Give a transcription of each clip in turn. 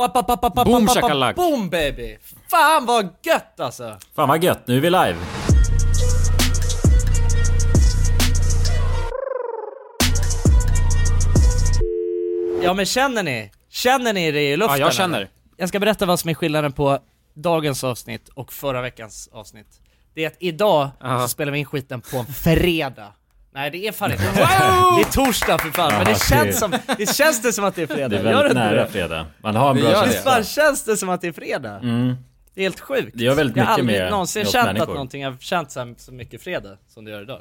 Boom, shakalak. Boom baby! Fan vad gött alltså! Fan vad gött, nu är vi live. Ja men känner ni? Känner ni det i luften? Ja, jag känner. Jag ska berätta vad som är skillnaden på dagens avsnitt och förra veckans avsnitt. Det är att idag Aha. så spelar vi in skiten på en fredag. Nej det är fan inte Det är torsdag för fan, men det känns det- som, det känns det som att det är fredag. Det är Gör väldigt nära det? fredag. Man har en bra det. Visst känsla. fan känns det som att det är fredag? Mm. Det är helt sjukt. Det gör väldigt jag har mycket aldrig med- någonsin känt att människor. någonting har känt så, här, så mycket fredag som det gör idag.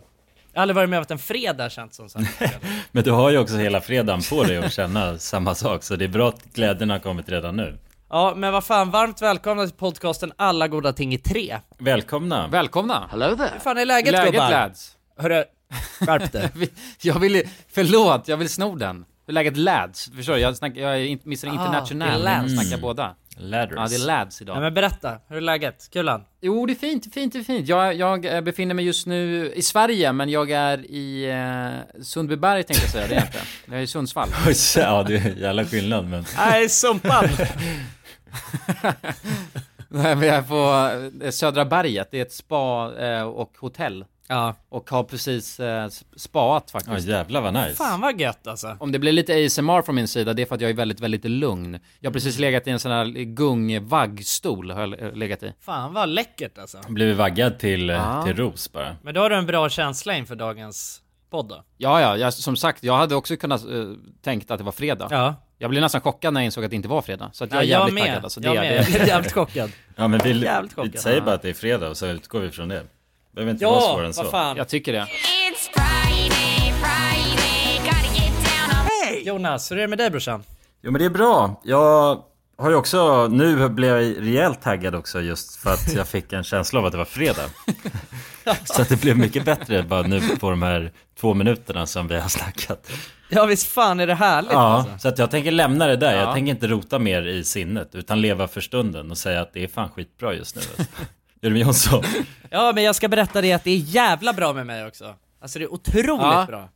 Jag har aldrig varit med om att en fredag känts som så mycket. Men du har ju också hela fredagen på dig att känna samma sak, så det är bra att glädjen har kommit redan nu. Ja, men vad fan, varmt välkomna till podcasten Alla goda ting i tre. Välkomna! Välkomna! Hur fan är läget, Läget gubbar? lads? Hörru, skärp dig. Jag vill, förlåt, jag vill sno den. Hur läget lads? Förstår du? Jag, snack, jag är Mr Ah, International, det är lads. jag snackar båda. Ladders. Ja, det är lads idag. Ja, men berätta, hur är läget? Kulan? Jo, det är fint, fint, det är fint. Jag, jag eh, befinner mig just nu i Sverige, men jag är i eh, Sundbyberg tänkte jag säga, det är jag inte. Jag är i Sundsvall. Ja, det är jävla skillnad men... Nej, Sumpan! Nej, men jag är på eh, Södra berget, det är ett spa eh, och hotell. Ja. Och har precis eh, spaat Ja faktiskt. jävlar vad nice. Fan vad gött alltså. Om det blir lite ASMR från min sida, det är för att jag är väldigt, väldigt lugn. Jag har precis legat i en sån här gung-vaggstol, har jag legat i. Fan vad läckert alltså. Blivit vaggad till, eh, Ja. till ros bara. Men då har du en bra känsla inför dagens podd då? Ja, ja, jag, som sagt, jag hade också kunnat uh, tänkt att det var fredag. Ja. Jag blev nästan chockad när jag insåg att det inte var fredag. Så att jag ja är jävligt med. taggad alltså. Det, jag är- med. det, Jag blev är- jävligt chockad. Ja men vi, vi säger bara att det är fredag och så utgår vi från det. Behöver inte vara Ja, svårare än så. fan. jag tycker det. It's Friday, Friday, gotta get down on Jonas, hur är det med dig brorsan? Jo men det är bra. Jag har ju också, nu blev jag rejält taggad också just för att jag fick en känsla av att det var fredag. så att det blev mycket bättre bara nu på de här två minuterna som vi har snackat. Ja visst fan är det härligt Ja, alltså. så att jag tänker lämna det där. Ja. Jag tänker inte rota mer i sinnet utan leva för stunden och säga att det är fan skitbra just nu. Med Jonsson? Ja men jag ska berätta det att det är jävla bra med mig också. Alltså det är otroligt Ja. bra.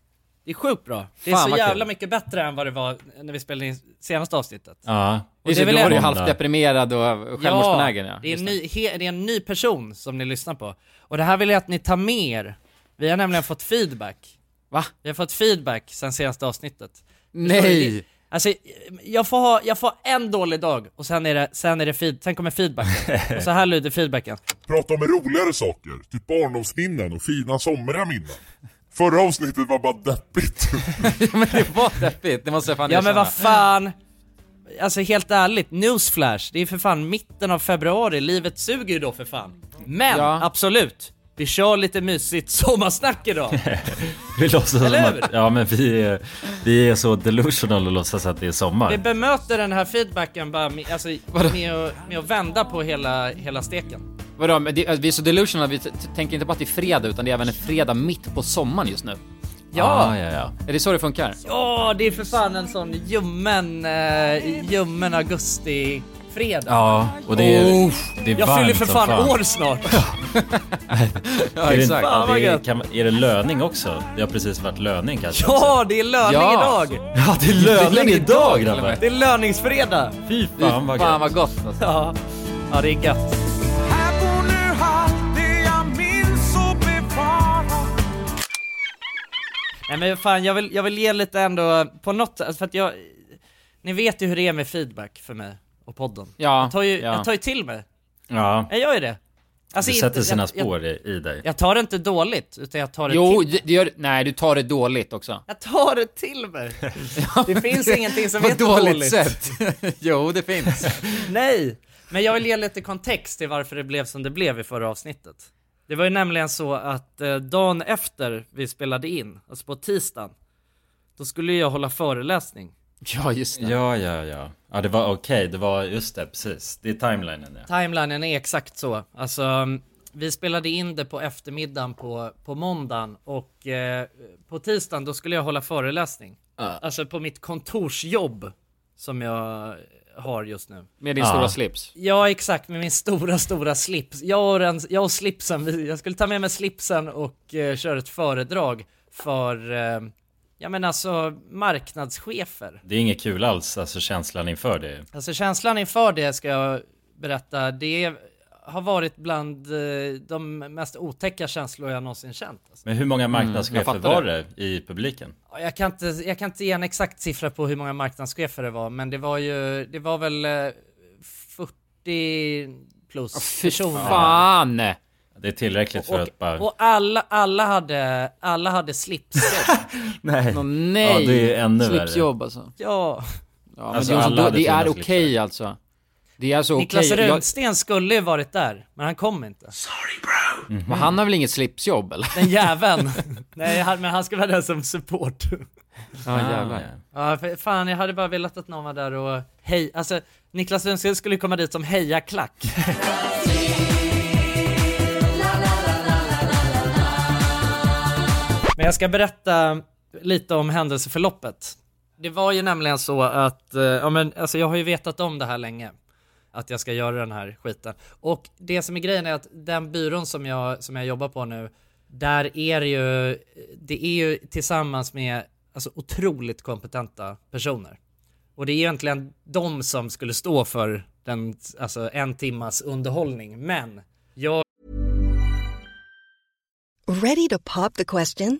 Det är sjukt bra. Det är Fan, så vad jävla kul. mycket bättre än vad det var när vi spelade in senaste avsnittet. Ja. Och Just det är väl då var du en- halvt deprimerad och självmordsbenägen ja. det är, en ny, he, det är en ny person som ni lyssnar på. Och det här vill jag att ni tar med er. Vi har nämligen fått feedback. Va? Vi har fått feedback sen senaste avsnittet. Nej! Alltså, jag får ha, jag får en dålig dag och sen är det, sen är det feed, sen kommer feedbacken. och så här lyder feedbacken. Prata om roligare saker, typ barndomsminnen och fina somriga minnen. Förra avsnittet var bara deppigt. men det var deppigt, det måste jag fan Ja men vad fan. Alltså helt ärligt, newsflash, det är för fan mitten av februari, livet suger ju då för fan. Men Ja. absolut, vi kör lite mysigt sommarsnack idag. Vi låtsas som Eller hur? att, ja men vi är, vi är så delusional och låtsas att det är sommar. Vi bemöter den här feedbacken bara med, alltså, med, att, med att vända på hela, hela steken. Vadå, men det, vi är så delusional, vi tänker inte bara att det är fredag utan det är även en fredag mitt på sommaren just nu. Ja! Ah, ja, ja. Är det så det funkar? Ja, det är för fan en sån ljummen, eh, ljummen augusti-fredag. Ja, och det är, det är Jag fyller för som fan, år snart. Ja, Är det, exakt. Fan, vad det är, kan, är det löning också? Det har precis varit löning kanske? Ja, det är löning Ja. idag! ja det är löning idag grabbar! Det är löningsfredag! Fy fan vad fan gött! vad gott alltså. Ja, ja det är gött. Nej men fan, jag vill, jag vill ge lite ändå, på något sätt, för att jag... Ni vet ju hur det är med feedback för mig och podden. Ja, Jag tar ju, ja. jag tar ju till mig. Ja, Jag gör ju det. Alltså det inte- sätter sina jag, jag, spår i, i dig. jag tar det inte dåligt, utan jag tar det Jo, till det, det gör, nej du tar det dåligt också. Jag tar det till mig! Det finns ingenting som heter dåligt, dåligt. sätt. jo, det finns. Nej! Men jag vill ge lite kontext till varför det blev som det blev i förra avsnittet. Det var ju nämligen så att eh, dagen efter vi spelade in, alltså på tisdagen, då skulle jag hålla föreläsning. Ja, just det. Ja, ja, ja. Ja, det var okej. Det var just det, precis. Det är timelinen ja. Timelinen är exakt så. Alltså, vi spelade in det på eftermiddagen på, på måndagen och eh, på tisdagen då skulle jag hålla föreläsning. Alltså på mitt kontorsjobb som jag har just nu. Med din Ja. stora slips. Ja exakt, med min stora stora slips. Jag och, den, jag och slipsen, vi- jag skulle ta med mig slipsen och eh, köra ett föredrag för, eh, Ja men alltså marknadschefer. Det är inget kul alls, alltså känslan inför det. Alltså känslan inför det ska jag berätta, det har varit bland eh, de mest otäcka känslor jag någonsin känt. Alltså. Men hur många marknadschefer fattar var det. det i publiken? Ja, Jag kan, inte, jag kan inte ge en exakt siffra på hur många marknadschefer det var, men det var ju, det var väl eh, 40 plus Fy personer. fan! Det är tillräckligt för Och, att bara... och alla, alla hade, alla hade slips. Nej. Åh nej! Ja, det är ännu värre. Slipsjobb alltså. ja. Ja, men Alltså, det är, alla så, hade det är okej slipsar. alltså. Det är alltså okej. Niklas Jag- Runsten skulle ju varit där, men han kom inte. Men han har väl inget slipsjobb eller? Den jäveln. Nej, han, men han ska vara där som support. Ja jävlar. Ja, för fan jag hade bara velat att någon var där och hej, alltså Niklas Lundsten skulle komma dit som hejaklack. Men jag ska berätta lite om händelseförloppet. Det var ju nämligen så att, eh, ja men alltså jag har ju vetat om det här länge. Att jag ska göra den här skiten. Och det som är grejen är att den byrån som jag, som jag jobbar på nu, där är det ju, det är ju tillsammans med alltså otroligt kompetenta personer. Och det är egentligen de som skulle stå för den, alltså en timmas underhållning. Men jag Ready to pop the question?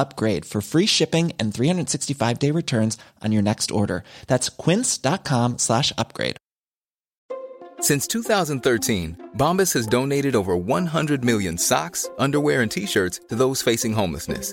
upgrade for free shipping and 365 day returns on your next order. That's quince.com slash upgrade. Since 2013, Bombas has donated over 100 million socks, underwear, and t shirts to those facing homelessness.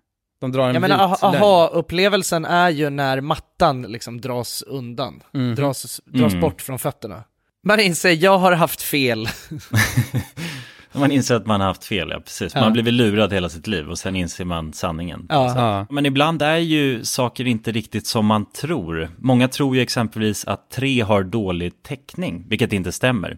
De drar en Jag menar aha-upplevelsen är ju när mattan liksom dras undan, Mhm. dras, dras Mm. bort från fötterna. Man inser, jag har haft fel. Man inser att man har haft fel, ja precis. Man Ja. har blivit lurad hela sitt liv och sen inser man sanningen. Ja. Ja. Men ibland är ju saker inte riktigt som man tror. Många tror ju exempelvis att tre har dålig täckning, vilket inte stämmer.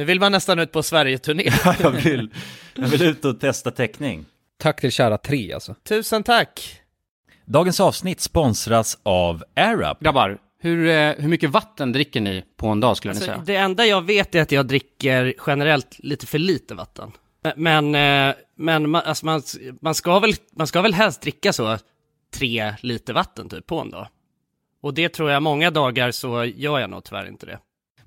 Nu vill man nästan ut på Sverige-turné. jag, vill, jag vill ut och testa täckning. Tack till kära tre alltså. Tusen tack! Dagens avsnitt sponsras av AirUp. Grabbar, Hur, eh, hur mycket vatten dricker ni på en dag skulle ni Alltså, säga? det enda jag vet är att jag dricker generellt lite för lite vatten. Men, eh, men man, alltså man, man, ska väl, man ska väl helst dricka så tre liter vatten typ på en dag. Och det tror jag många dagar så gör jag nog tyvärr inte det.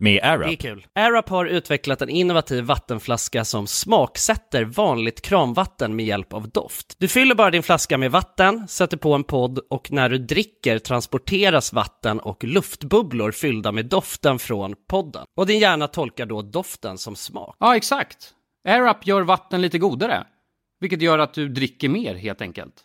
Med Det är kul. AirUp har utvecklat en innovativ vattenflaska som smaksätter vanligt kranvatten med hjälp av doft. Du fyller bara din flaska med vatten, sätter på en podd och när du dricker transporteras vatten och luftbubblor fyllda med doften från podden. Och din hjärna tolkar då doften som smak. Ja, exakt. AirUp gör vatten lite godare. Vilket gör att du dricker mer helt enkelt.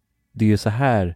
det är ju så här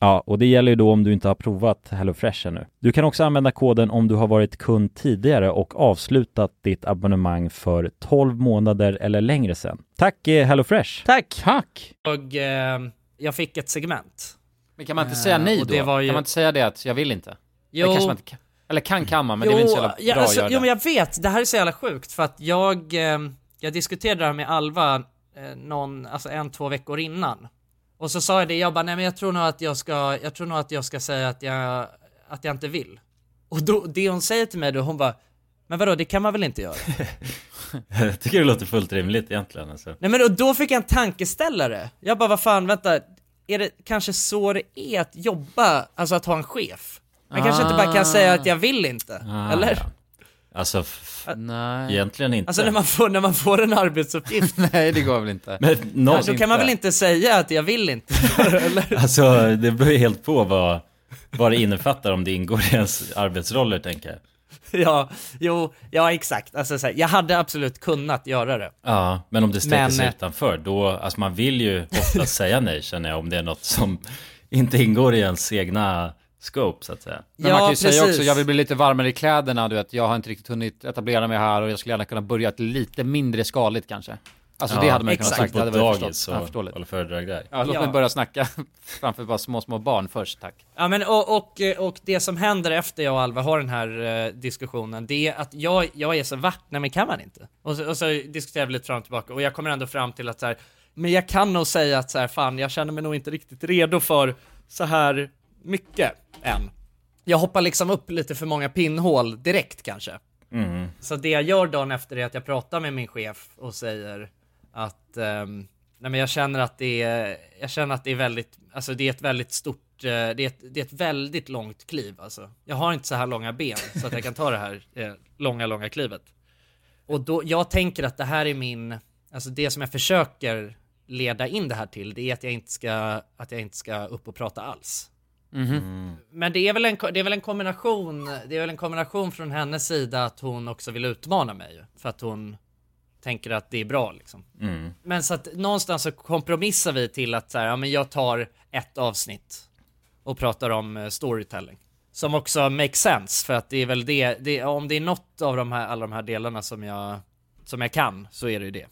Ja, och det gäller ju då om du inte har provat HelloFresh ännu. Du kan också använda koden om du har varit kund tidigare och avslutat ditt abonnemang för 12 månader eller längre sedan. Tack eh, HelloFresh! Tack! Tack! Och eh, jag fick ett segment. Men kan man inte säga Eh, nej och då? det var ju- Kan man inte säga det att jag vill inte? Jo, Det kanske man inte kan. Eller kan man, men det är inte så jävla ja, bra alltså, att göra Jo men jag vet, det här är så jävla sjukt för att jag, eh, jag diskuterade det här med Alva eh, någon, alltså en, två veckor innan. Och så sa jag det, jag bara, nej men jag tror nog att jag ska, jag tror nog att jag ska säga att jag, att jag inte vill. Och då, det hon säger till mig då, hon bara, men vadå, det kan man väl inte göra? Jag tycker det låter fullt rimligt egentligen alltså. nej men och då fick jag en tankeställare. Jag bara, vad fan, vänta, är det kanske så det är att jobba, alltså att ha en chef? Man kanske inte bara kan säga att jag vill inte, Ah, eller? ja. Alltså, f- Nej. egentligen inte. Alltså när man får, när man får en arbetsuppgift Nej, det går väl inte. Men någon, Då kan man väl inte säga att jag vill inte? Eller? Alltså det beror ju helt på vad, vad det innefattar om det ingår i ens arbetsroller tänker jag. Ja, jo, ja exakt. Alltså, så här, jag hade absolut kunnat göra det. Ja, men om det sträcker Men, sig eh, utanför, då, alltså man vill ju ofta säga nej känner jag om det är något som inte ingår i ens egna scope så att säga. Men Ja, man kan ju säga precis. också, jag vill bli lite varmare i kläderna, du vet, jag har inte riktigt hunnit etablera mig här och jag skulle gärna kunna börja ett lite mindre skaligt kanske. Alltså det hade man ju kunnat exakt. sagt, det hade varit dagis förstått, ja, och föredrag där. Ja, låt Ja. mig börja snacka framför bara små, små barn först, tack. Ja men och, och, och det som händer efter jag och Alva har den här eh, diskussionen, det är att jag, jag är så vart, nej men kan man inte? Och så, och så diskuterar vi lite fram och tillbaka och jag kommer ändå fram till att så här, men jag kan nog säga att så här, fan jag känner mig nog inte riktigt redo för så här mycket än. Jag hoppar liksom upp lite för många pinnhål direkt kanske. Mm. Så det jag gör dagen efter är att jag pratar med min chef och säger att ehm, nej men jag känner att det är, jag känner att det är väldigt, alltså det är ett väldigt stort, eh, det är ett, det är ett väldigt långt kliv alltså. Jag har inte så här långa ben så att jag kan ta det här eh, långa, långa klivet. Och då, jag tänker att det här är min, alltså det som jag försöker leda in det här till, det är att jag inte ska, att jag inte ska upp och prata alls. Mhm. Men det är, väl en, det är väl en kombination, det är väl en kombination från hennes sida att hon också vill utmana mig För att hon tänker att det är bra liksom. Mm. Men så att någonstans så kompromissar vi till att så här, ja men jag tar ett avsnitt och pratar om eh, storytelling. Som också makes sense för att det är väl det, det om det är något av de här, alla de här delarna som jag, som jag kan så är det ju det.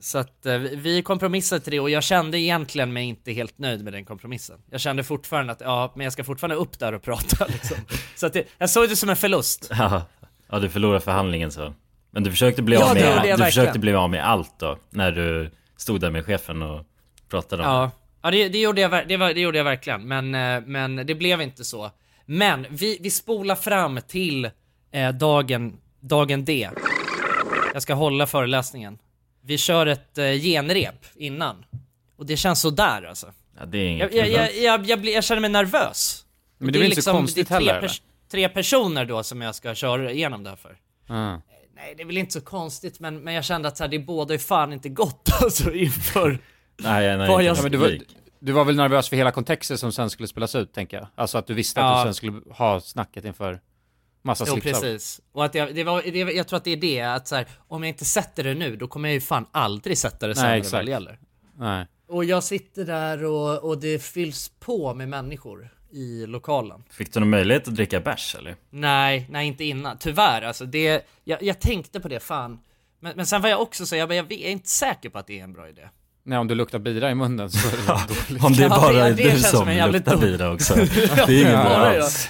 Så att eh, vi- kompromissade till det och jag kände egentligen mig inte helt nöjd med den kompromissen. Jag kände fortfarande att ja, men jag ska fortfarande upp där och prata liksom. Så att det, jag såg det som en förlust. Ja, ja du förlorade förhandlingen så. Men du försökte bli Ja, av med, du verkligen. försökte bli av med allt då, när du stod där med chefen och pratade om Ja, ja det, det, gjorde jag, det, var, det gjorde jag verkligen, men, eh, men det blev inte så. Men vi, vi spolar fram till eh, dagen, dagen D. Jag ska hålla föreläsningen. Vi kör ett eh, genrep innan. Och det känns så där alltså. Ja, det är inget Jag, jag, jag, jag, jag, blir- jag känner mig nervös. Men Och det är väl inte så konstigt det är tre, heller, pers- tre personer då som jag ska köra igenom det här för. Ja. Nej, det är väl inte så konstigt, men, men jag kände att så här, det båda är fan inte gott alltså inför... Nej, nej, Vad jag- Ja, men du, var, du var väl nervös för hela kontexten som sen skulle spelas ut, tänker jag? Alltså att du visste att Ja. du sen skulle ha snacket inför massa Jo slipsar. precis. Och att jag, det var, det, jag tror att det är det, att så här, om jag inte sätter det nu, då kommer jag ju fan aldrig sätta det sen Nej, när det gäller. Nej. Och jag sitter där och, och det fylls på med människor i lokalen. Fick du någon möjlighet att dricka bärs eller? Nej, nej inte innan. Tyvärr alltså. Det, jag, jag tänkte på det, fan. Men, men sen var jag också så, jag, bara, jag är inte säker på att det är en bra idé. Nej, om du luktar bira i munnen så är det dåligt. Om det är Ja, bara det- det du känns som luktar bira också. Det är inget bra jag. alls.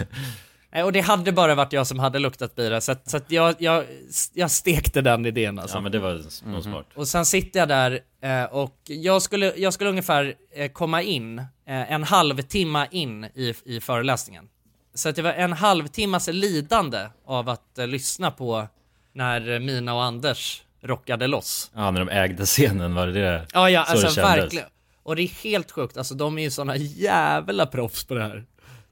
Nej, och det hade bara varit jag som hade luktat bira, så, att, så att jag, jag, jag stekte den idén alltså. Ja men det var nog smart. Och sen sitter jag där eh, och jag skulle, jag skulle ungefär eh, komma in eh, en halvtimme in i, i föreläsningen. Så att det var en halvtimmas lidande av att lyssna på när Mina och Anders rockade loss. Ja när de ägde scenen var det det Ja, ja, så alltså verkligen. Och det är helt sjukt, alltså de är ju såna jävla proffs på det här.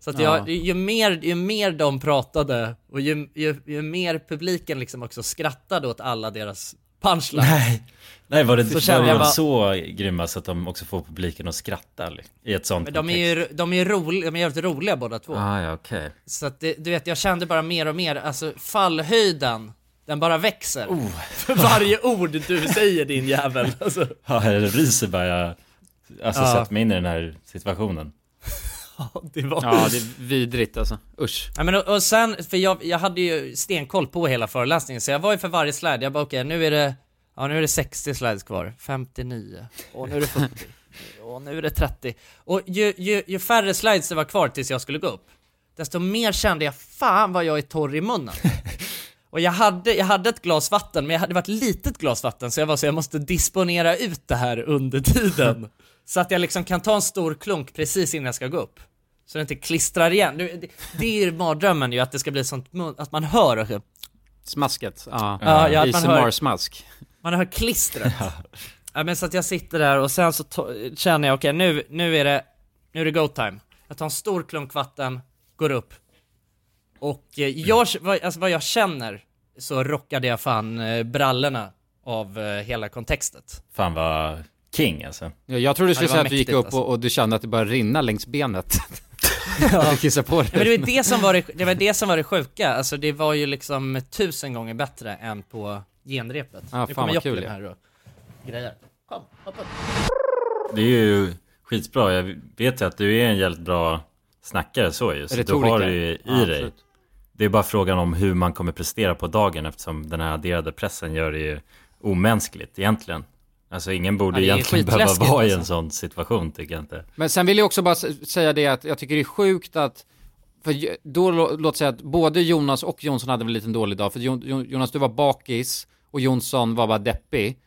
Så att Ja. jag, ju, mer, ju mer de pratade och ju, ju, ju mer publiken liksom också skrattade åt alla deras punchlines. Nej, nej var det, Så var jag bara- så grymma så att de också får publiken att skratta i ett sånt Men de är ju, de är ju roliga, de är jävligt roliga båda två. Ah, ja okej. Så att det, du vet, jag kände bara mer och mer, alltså fallhöjden, den bara växer. Oh. För varje ord du säger din jävel. Alltså. Ja, det ryser bara jag alltså Ja. sätter mig in i den här situationen. Det var... Ja, det är vidrigt alltså. Usch. Ja, men och, och sen, för jag, jag hade ju stenkoll på hela föreläsningen, så jag var ju för varje slide, jag bara okej, nu är det, ja nu är det 60 slides kvar, 59, och nu är det 40, och nu är det 30. Och ju, ju, ju färre slides det var kvar tills jag skulle gå upp, desto mer kände jag, fan vad jag är torr i munnen. Och jag hade, jag hade ett glas vatten, men jag hade varit litet glas vatten, så jag var så jag måste disponera ut det här under tiden. Så att jag liksom kan ta en stor klunk precis innan jag ska gå upp. Så det inte klistrar igen. Det, det, är ju mardrömmen ju, att det ska bli sånt att man hör, och- Smasket. Ja. Ja, ja, att man hör- ASMR-smask. man hör klistret. ja. men så att jag sitter där och sen så känner jag, okej nu, nu är det, nu är det go time. Jag tar en stor klunk vatten, går upp. Och eh, jag, vad, alltså vad jag känner, så rockade jag fan eh, brallorna av eh, hela kontextet. Fan vad king alltså. Ja, jag trodde du skulle Ja, säga att du gick upp alltså. och, och du kände att det började rinna längs benet. ja. Du kissade på dig. Ja, men det var det som var det, det var det som var det sjuka, alltså det var ju liksom tusen gånger bättre än på genrepet. Ja, nu fan kommer vad Joakim kul, ja. här och grejer. Kom, hoppa upp. Det är ju skitbra. Jag vet ju att du är en jävligt bra snackare så ju. Så du har det ju i Ja, dig. absolut. Det är bara frågan om hur man kommer prestera på dagen eftersom den här adderade pressen gör det ju omänskligt egentligen. Alltså ingen borde Ja, egentligen behöva vara i en alltså. sån situation tycker jag inte. Men sen vill jag också bara säga det att jag tycker det är sjukt att för då, lå- låt säga att både Jonas och Jonsson hade väl en liten dålig dag, för Jo- Jo- Jonas du var bakis och Jonsson var bara deppig.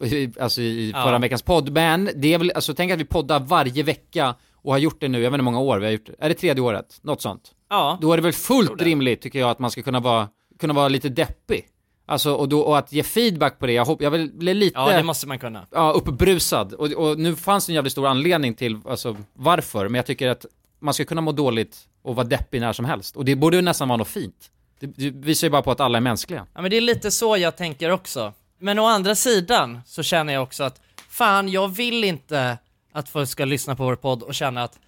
i- alltså i Ja. förra veckans podd, men det är väl, alltså tänk att vi poddar varje vecka och har gjort det nu, jag vet inte hur många år vi har gjort det. Är det tredje året? Något sånt? Ja. Då är det väl fullt rimligt tycker jag att man ska kunna vara, kunna vara lite deppig. Alltså och, då, och att ge feedback på det, jag, hopp, jag bli lite Ja, det måste man kunna. ja, uppbrusad. Och, och nu fanns det en jävligt stor anledning till alltså, varför, men jag tycker att man ska kunna må dåligt och vara deppig när som helst. Och det borde ju nästan vara något fint. Det, det visar ju bara på att alla är mänskliga. Ja men det är lite så jag tänker också. Men å andra sidan så känner jag också att fan, jag vill inte att folk ska lyssna på vår podd och känna att,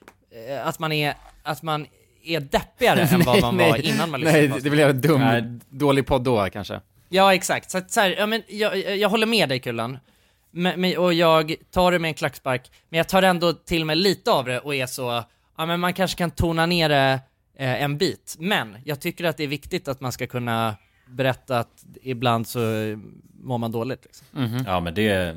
eh, att man är att man är deppigare än vad man var innan man lyssnade Nej, på oss. det blir en dum, Nej. dålig podd då kanske. Ja, exakt. Så, att, så här, ja, men jag, jag håller med dig Kullan. Men, men, och jag tar det med en klackspark, men jag tar ändå till mig lite av det och är så, ja men man kanske kan tona ner det eh, en bit. Men jag tycker att det är viktigt att man ska kunna berätta att ibland så mår man dåligt. Liksom. Ja men det,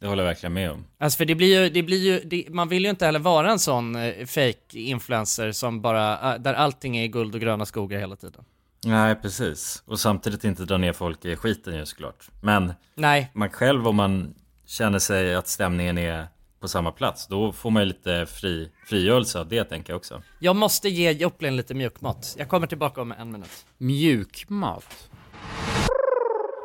det håller jag verkligen med om. Alltså för det blir ju, det blir ju, det, man vill ju inte heller vara en sån eh, fake influencer som bara, eh, där allting är guld och gröna skogar hela tiden. Nej precis. Och samtidigt inte dra ner folk i skiten ju såklart. Men Nej, man själv om man känner sig att stämningen är på samma plats, då får man ju lite fri, frigörelse av det tänker jag också. jag måste ge Joplin lite mjukmat. Jag kommer tillbaka om en minut. Mjukmat.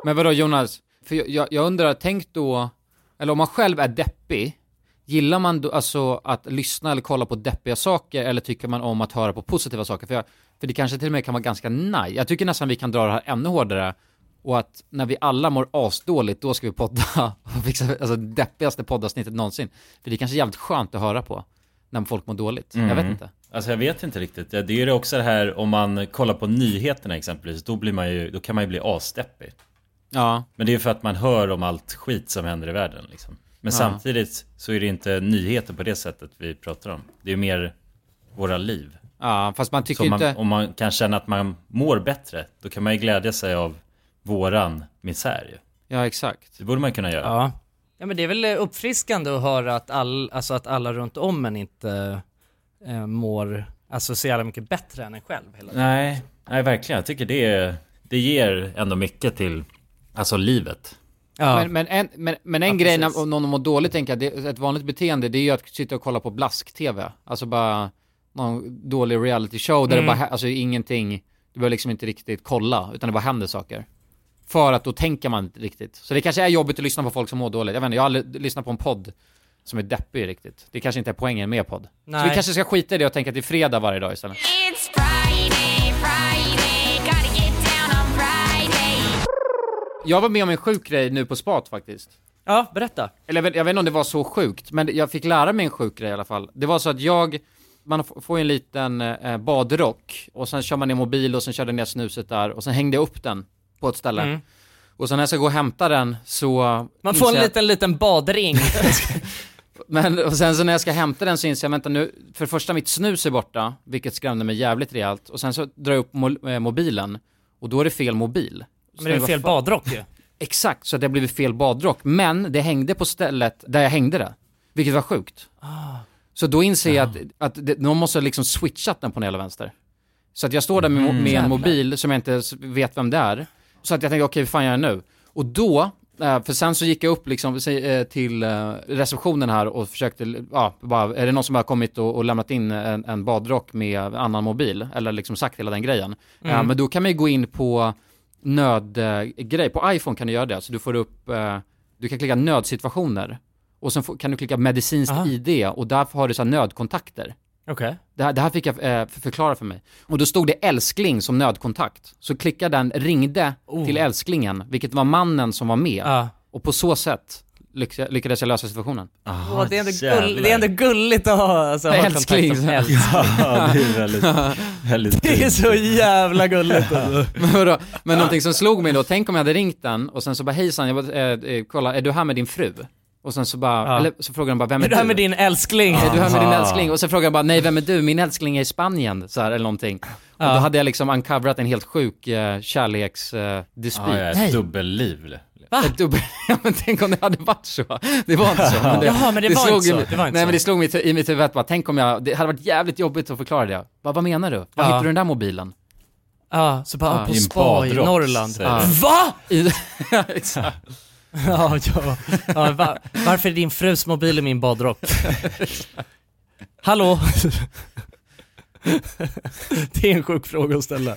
Men vadå Jonas? För jag, jag, undrar, tänk då, eller om man själv är deppig, gillar man då alltså att lyssna eller kolla på deppiga saker eller tycker man om att höra på positiva saker? För, jag, för det kanske till och med kan vara ganska nice. Jag tycker nästan vi kan dra det här ännu hårdare och att när vi alla mår asdåligt, då ska vi podda och fixa alltså, deppigaste poddavsnittet någonsin. För det är kanske jävligt skönt att höra på när folk mår dåligt. Jag vet Mm. inte. Alltså jag vet inte riktigt. Det är ju också det här om man kollar på nyheterna exempelvis, då, blir man ju, då kan man ju bli asdeppig. Ja, Men det är ju för att man hör om allt skit som händer i världen liksom. Men Ja. samtidigt så är det inte nyheter på det sättet vi pratar om. Det är mer våra liv. ja fast man tycker man, inte... om man kan känna att man mår bättre, då kan man ju glädja sig av våran misär. Ja, exakt. Det borde man kunna göra. Ja. Ja men det är väl eh, uppfriskande att höra att, all, alltså att alla runt om en inte eh, mår alltså så jävla mycket bättre än en själv hela tiden. Nej, nej verkligen. Jag tycker det, det ger ändå mycket till, alltså livet. Ja. Men, men en, men, men en Ja, grej precis. när om någon mår dåligt tänker jag, det, ett vanligt beteende det är ju att sitta och kolla på blask-tv. Alltså bara någon dålig reality show där Mm. det bara, alltså ingenting, du behöver liksom inte riktigt kolla, utan det bara händer saker. För att då tänker man inte riktigt. Så det kanske är jobbigt att lyssna på folk som mår dåligt. Jag vet inte, jag har aldrig lyssnat på en podd som är deppig riktigt. Det kanske inte är poängen med podd. Så Nej. vi kanske ska skita i det och tänka att det är fredag varje dag istället. It's Friday, Friday, Jag var med om en sjuk grej nu på spat faktiskt. Ja, berätta. Eller jag vet, jag vet inte om det var så sjukt, men jag fick lära mig en sjuk grej i alla fall. Det var så att jag, man får ju en liten eh, badrock och sen kör man ner mobil och sen körde ner snuset där och sen hängde jag upp den på ett ställe. Mm. Och sen när jag ska gå och hämta den så... Man får en jag- liten, liten badring. Men och sen så när jag ska hämta den så inser jag, vänta nu, för det första mitt snus är borta, vilket skrämde mig jävligt rejält. Och sen så drar jag upp mo- eh, mobilen och då är det fel mobil. Men det är fel badrock ju. Exakt, så det blivit fel badrock. Men det hängde på stället där jag hängde det. Vilket var sjukt. Så då inser jag att, att det, någon måste ha liksom switchat den på den jävla vänster. Så att jag står där med, mo- med en mobil som jag inte vet vem det är. Så att jag tänkte, okej, vad fan gör jag nu? Och då, eh, för sen så gick jag upp liksom eh, till eh, receptionen här och försökte, ja, bara, är det någon som har kommit och, och lämnat in en, en badrock med annan mobil? Eller liksom sagt hela den grejen. Ja, Mm. men då kan man ju gå in på nödgrej. På iPhone kan du göra det. Så du får upp, eh, du kan klicka nödsituationer. Och sen kan du klicka medicinskt Aha. ID och där har du så nödkontakter. Okej. Det här, det här fick jag eh, för- förklara för mig. Och då stod det älskling som nödkontakt. Så klickade den, ringde Oh. till älsklingen, vilket var mannen som var med. Ja. Och på så sätt lyckades jag lösa situationen. Åh, det, är ändå gull, det är ändå gulligt att ha, alltså, ha Älskling. kontakt som älskling. Ja, det är väldigt, väldigt Det är så jävla gulligt alltså. Men, vadå? Men någonting som slog mig då, tänk om jag hade ringt den och sen så bara hejsan, jag bara, eh, eh, kolla, är du här med din fru? Och sen så bara, Ja. eller så frågar den bara, vem är, Är du här du? med din älskling? Är du här med din Aha. älskling? Och så frågar jag bara, nej vem är du? Min älskling är i Spanien, så här, eller någonting. Och Ja. då hade jag liksom uncoverat en helt sjuk eh, kärleksdispyt. Ja, ja, ett dubbelliv. Va? Ett dubbel... Ja men tänk om det hade varit så. Det var inte så. Men det, Jaha, men det var slog inte så. mig- Det var inte Nej så. men det slog mig i mitt huvud att bara, tänk om jag, det hade varit jävligt jobbigt att förklara det. Bara, vad menar du? Var Ja. hittade du den där mobilen? Ja, så bara Ja, på spa i Norrland. Ja. Va? I... ja, exakt. Ja, ja. ja va, varför är din frus mobil i min badrock? Hallå? Det är en sjuk fråga att ställa.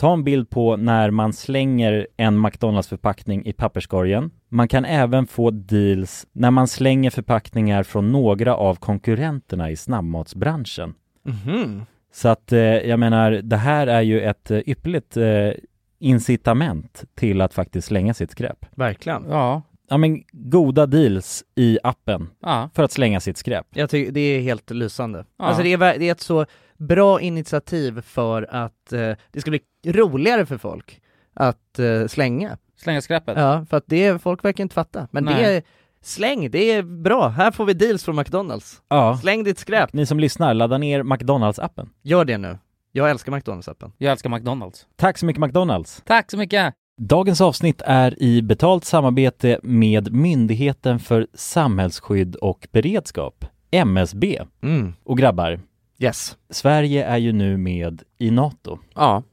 ta en bild på när man slänger en McDonalds-förpackning i papperskorgen. Man kan även få deals när man slänger förpackningar från några av konkurrenterna i snabbmatsbranschen. Mhm. Så att eh, jag menar, det här är ju ett eh, ypperligt eh, incitament till att faktiskt slänga sitt skräp. Verkligen. Ja. Ja men goda deals i appen Ja. för att slänga sitt skräp. Jag tycker det är helt lysande. Ja. Alltså det är, det är ett så bra initiativ för att eh, det ska bli roligare för folk att eh, slänga. Slänga skräpet? Ja, för att det är, folk verkar inte fatta. Men det Nej. är, släng, det är bra. Här får vi deals från McDonalds. Ja. Släng ditt skräp. Ni som lyssnar, ladda ner McDonalds-appen. Gör det nu. Jag älskar McDonalds-appen. Jag älskar McDonalds. Tack så mycket McDonalds! Tack så mycket! Dagens avsnitt är i betalt samarbete med Myndigheten för samhällsskydd och beredskap, MSB. Mm. Och grabbar, Yes. Sverige är ju nu med i NATO. Ja.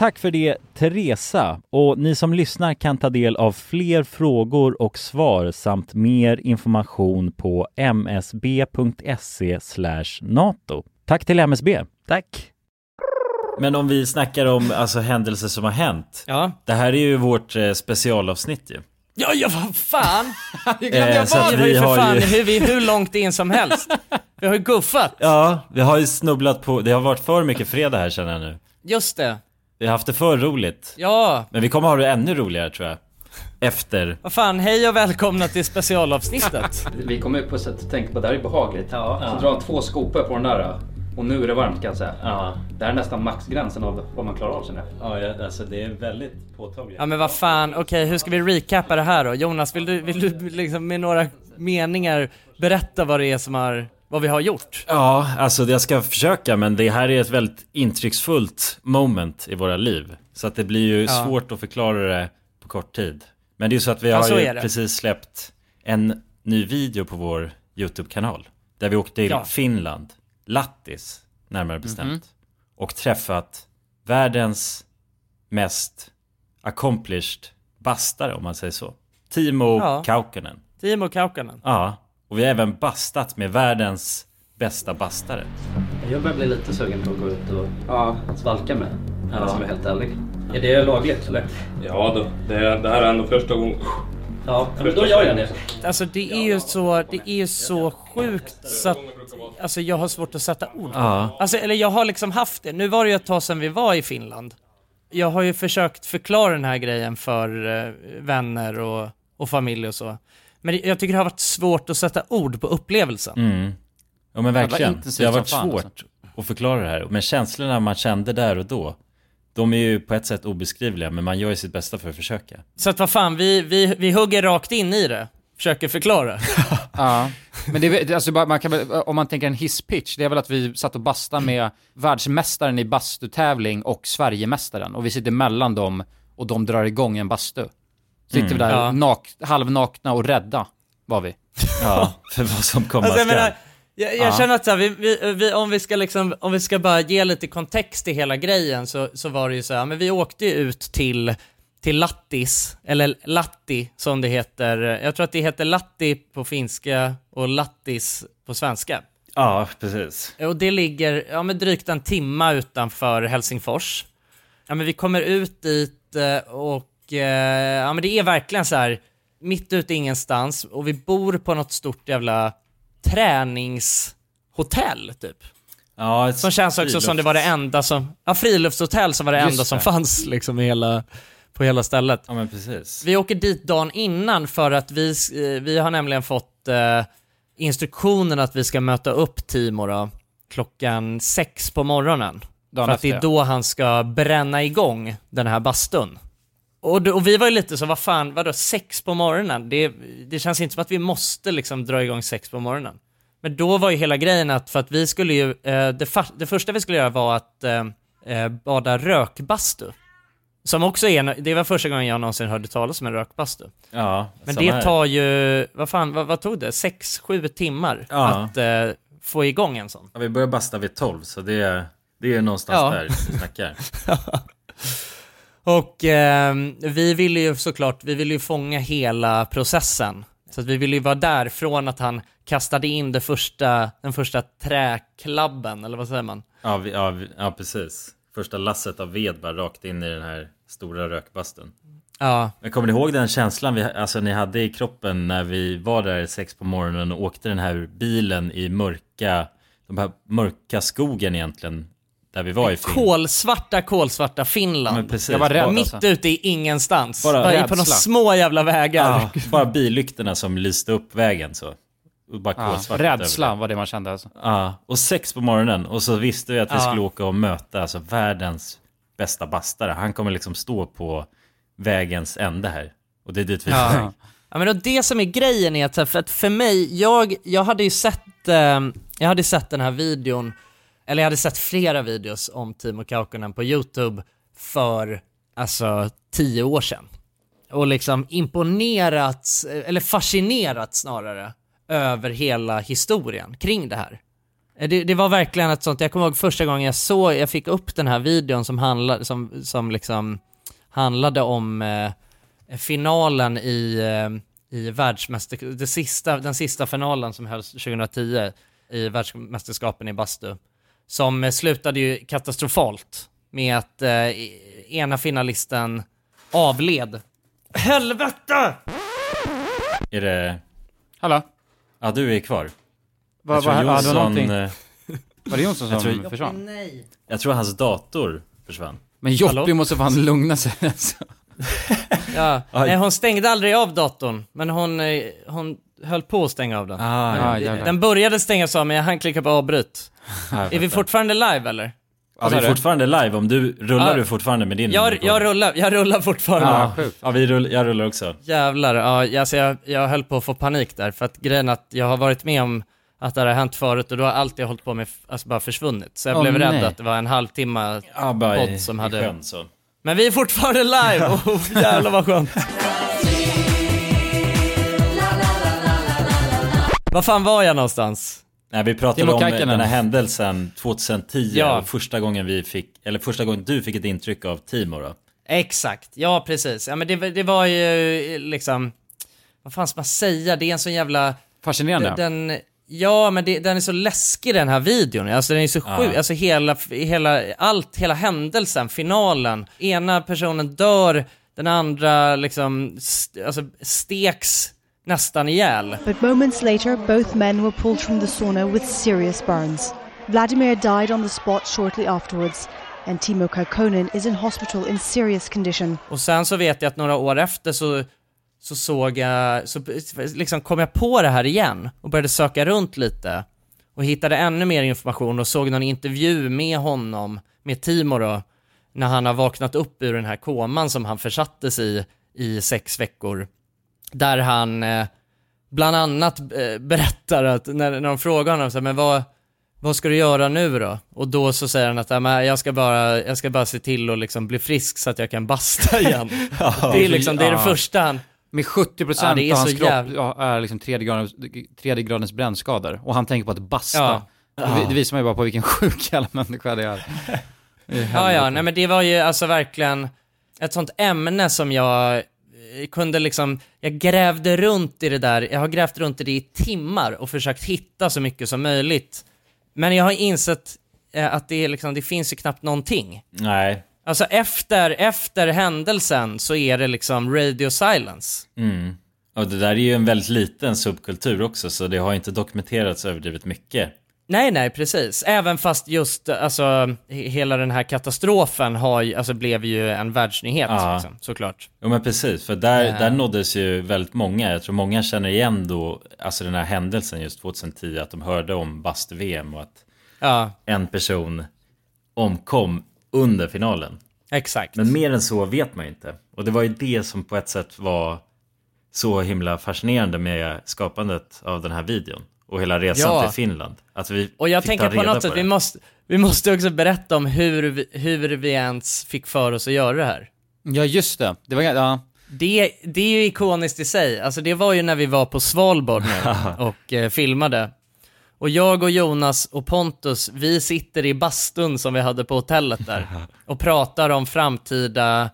Tack för det Teresa och ni som lyssnar kan ta del av fler frågor och svar samt mer information på msb.se nato. Tack till MSB. Tack. Men om vi snackar om alltså händelser som har hänt. Ja. Det här är ju vårt eh, specialavsnitt ju. Ja, ja vad fan! Eh, så att vi har ju vi för har fan ju... hur, vi, hur långt in som helst. Vi har ju guffat. Ja, vi har ju snubblat på, det har varit för mycket fredag här känner jag nu. Just det. Vi har haft det för roligt. Ja, Men vi kommer ha det ännu roligare tror jag. Efter. vad fan, hej och välkomna till specialavsnittet. Vi kommer på ett sätt att tänka på det här är behagligt. Ja. Så drar han två skopor på den där. Och nu är det varmt kan jag säga. Ja, Det här är nästan maxgränsen av vad man klarar av sig nu. ja alltså det är väldigt påtagligt. Ja men vad fan, okej hur ska vi recappa det här då? Jonas, vill du, vill du liksom med några meningar berätta vad det är som har, vad vi har gjort? Ja, alltså jag ska försöka men det här är ett väldigt intrycksfullt moment i våra liv. Så att det blir ju Ja. svårt att förklara det på kort tid. Men det är ju så att vi Ja, har ju precis släppt en ny video på vår YouTube-kanal. Där vi åkte till Ja. Finland, Lattis närmare bestämt. Mhm. Och träffat världens mest accomplished bastare om man säger så. Timo Ja. Kaukonen. Timo Kaukonen. Ja, och vi har även bastat med världens bästa bastare. Jag börjar bli lite sugen på att gå ut och ja. svalka med. Ja. Ja. Som är helt ärlig. Är det lagligt eller? Ja då, det, det här är ändå första gången. Ja, men då gör jag det. Alltså det är ju så, det är ju så sjukt så att, alltså jag har svårt att sätta ord på Ja. det. Alltså, eller jag har liksom haft det. Nu var det ju ett tag sedan vi var i Finland. Jag har ju försökt förklara den här grejen för eh, vänner och, och familj och så. Men jag tycker det har varit svårt att sätta ord på upplevelsen. Mm. Ja men verkligen. Det har varit svårt alltså. att förklara det här. Men känslorna man kände där och då, de är ju på ett sätt obeskrivliga, men man gör ju sitt bästa för att försöka. Så att vad fan, vi, vi, vi hugger rakt in i det. Försöker förklara. Ja, men det alltså, man kan väl, om man tänker en hisspitch, det är väl att vi satt och bastade med världsmästaren i bastutävling och Sverigemästaren och vi sitter mellan dem och de drar igång en bastu. Sitter Mm. vi där Ja. nak, halvnakna och rädda, var vi. Ja, för vad som komma Alltså jag skall. jag, jag Ja. känner att så här, vi, vi, vi, om vi ska liksom, om vi ska bara ge lite kontext till hela grejen så, så var det ju så här, men vi åkte ju ut till, till Lattis, eller Latti som det heter. Jag tror att det heter Latti på finska och Lattis på svenska. Ja, precis. Och det ligger, ja men drygt en timma utanför Helsingfors. Ja men vi kommer ut dit eh, och, eh, ja men det är verkligen så här mitt ute ingenstans och vi bor på något stort jävla träningshotell typ. Ja, Som känns också som det var det enda som, ja friluftshotell som var det Just enda som det. fanns liksom i hela, på hela stället. Ja men precis. Vi åker dit dagen innan för att vi, eh, vi har nämligen fått eh, instruktionen att vi ska möta upp Timo då, klockan sex på morgonen. Dagen för att det är då han ska bränna igång den här bastun. Och, då- och vi var ju lite så, vad fan, vadå sex på morgonen? Det, det känns inte som att vi måste liksom dra igång sex på morgonen. Men då var ju hela grejen att, för att vi skulle ju, eh, det, fa- det första vi skulle göra var att eh, eh, bada rökbastu. Som också är, det var första gången jag någonsin hörde talas om en rökbastu. Ja, Men det här. tar ju, vad fan, vad, vad tog det? Sex, sju timmar Ja. att eh, få igång en sån. Ja, vi börjar basta vid 12, så det är, det är någonstans Ja. där vi snackar. Och eh, vi ville ju såklart, vi ville ju fånga hela processen. Så att vi ville ju vara där från att han kastade in det första, den första träklabben, eller vad säger man? Ja, vi, ja, vi, ja, precis. Första lasset av ved bara rakt in i den här stora rökbastun. Ja. Men kommer ni ihåg den känslan vi, alltså, ni hade i kroppen när vi var där sex på morgonen och åkte den här bilen i mörka, de här mörka skogen egentligen, där vi var i Finland? Kolsvarta, kolsvarta Finland. Precis. Jag var rädd, Mitt alltså. ute i ingenstans. Bara Bara, på rädsla. några små jävla vägar. Ja, bara billyktorna som lyste upp vägen så. Och bara Ja, kolsvart rädsla över det. var det man kände alltså. Ja, och sex på morgonen och så visste vi att vi Ja. skulle åka och möta alltså världens bästa bastare. Han kommer liksom stå på vägens ände här. Och det är dit vi. Ja. ja men och det som är grejen är att, för att för mig, jag, jag hade ju sett, eh, jag hade sett den här videon, eller jag hade sett flera videos om Timo Kaukonen på YouTube för, alltså, tio år sedan. och liksom imponerats, eller fascinerats snarare, över hela historien kring det här. Eh, det, det var verkligen ett sånt, jag kommer ihåg första gången jag såg, jag fick upp den här videon som handlade, som, som liksom handlade om eh, finalen i, eh, i världsmästerskapet, sista, den sista finalen som hölls 2010 i världsmästerskapen i bastu. Som slutade ju katastrofalt med att eh, ena finalisten avled. Helvete! Är det... Hallå? Ja, du är kvar. Vad- ja, det var någonting. eh, Var det Jonsson jag som tror- försvann? Nej. Jag tror hans dator försvann. Men Joppi måste fan lugna sig alltså. Ja, nej hon stängde aldrig av datorn, men hon, eh, hon höll på att stänga av den. Ah, ja, jävlar. den började stängas av men jag hann klicka på avbryt. är vi fortfarande live eller? Ja, vi är fortfarande live. Om du, rullar Ja. du fortfarande med din? Jag, jag, rullar, jag rullar fortfarande. Sjukt. Ja, vi rull, jag rullar också. Jävlar, ja, alltså jag, jag höll på att få panik där, för att grejen att jag har varit med om att det här har hänt förut och då har allt jag hållit på med alltså bara försvunnit. Så jag Åh, blev rädd nej. att det var en halvtimme i- podd som i hade... sjön, så. Men vi är fortfarande live! Oh, jävlar vad skönt! Var fan var jag någonstans? Nej, vi pratade om den här händelsen 2010 Ja. första gången vi fick, eller första gången du fick ett intryck av Timo då. Exakt, ja precis. Ja men det, det var ju liksom, vad fan ska man säga, det är en sån jävla... Fascinerande. Den, ja men det, den är så läskig den här videon, alltså den är så Ja. sjuk, alltså hela, hela, allt, hela händelsen, finalen. Ena personen dör, den andra liksom, st- alltså steks nästan ihjäl. But moments later, both men were pulled from the sauna with serious burns. Vladimir died on the spot shortly afterwards, and Timo Kaukonen is in hospital in serious condition. Och sen så vet jag att några år efter så, så såg jag, så liksom kom jag på det här igen och började söka runt lite och hittade ännu mer information och såg någon intervju med honom, med Timo då, när han har vaknat upp ur den här koman som han försattes i i sex veckor. Där han eh, bland annat eh, berättar att när, när de frågar honom så här, men vad, vad ska du göra nu då? Och då så säger han att "Ja, men jag ska bara, jag ska bara se till att liksom bli frisk så att jag kan basta igen. det är liksom, det är det Ja. första han... Med 70% Ja, av hans kropp jävla- ja, är liksom tredje gradens, tredje gradens brännskador. Och han tänker på att basta. Ja. Det, det visar mig bara på vilken sjuk jävla människa det är. Ja, ja, nej men det var ju alltså verkligen ett sånt ämne som jag kunde liksom, jag grävde runt i det där, jag har grävt runt i det i timmar och försökt hitta så mycket som möjligt. Men jag har insett eh, att det, är liksom, det finns ju knappt någonting. Nej. Alltså efter, efter händelsen så är det liksom radio silence. Mm. Och det där är ju en väldigt liten subkultur också, så det har inte dokumenterats överdrivet mycket. Nej, nej, precis. Även fast just, alltså, he- hela den här katastrofen har, ju- alltså, blev ju en världsnyhet, Ja. liksom, såklart. Jo men precis, för där, Ja. där nåddes ju väldigt många. Jag tror många känner igen då, alltså den här händelsen just 2010, att de hörde om bastu-VM och att Ja. en person omkom under finalen. Exakt. Men mer än så vet man ju inte. Och det var ju det som på ett sätt var så himla fascinerande med skapandet av den här videon. Och hela resan Ja. till Finland. Att vi Och jag tänker på något sätt, vi måste, vi måste också berätta om hur vi, hur vi ens fick för oss att göra det här. Ja, just det. Det var, ja. Det, det är ju ikoniskt i sig. Alltså det var ju när vi var på Svalbard nu och eh, filmade. Och jag och Jonas och Pontus, vi sitter i bastun som vi hade på hotellet där och pratar om framtida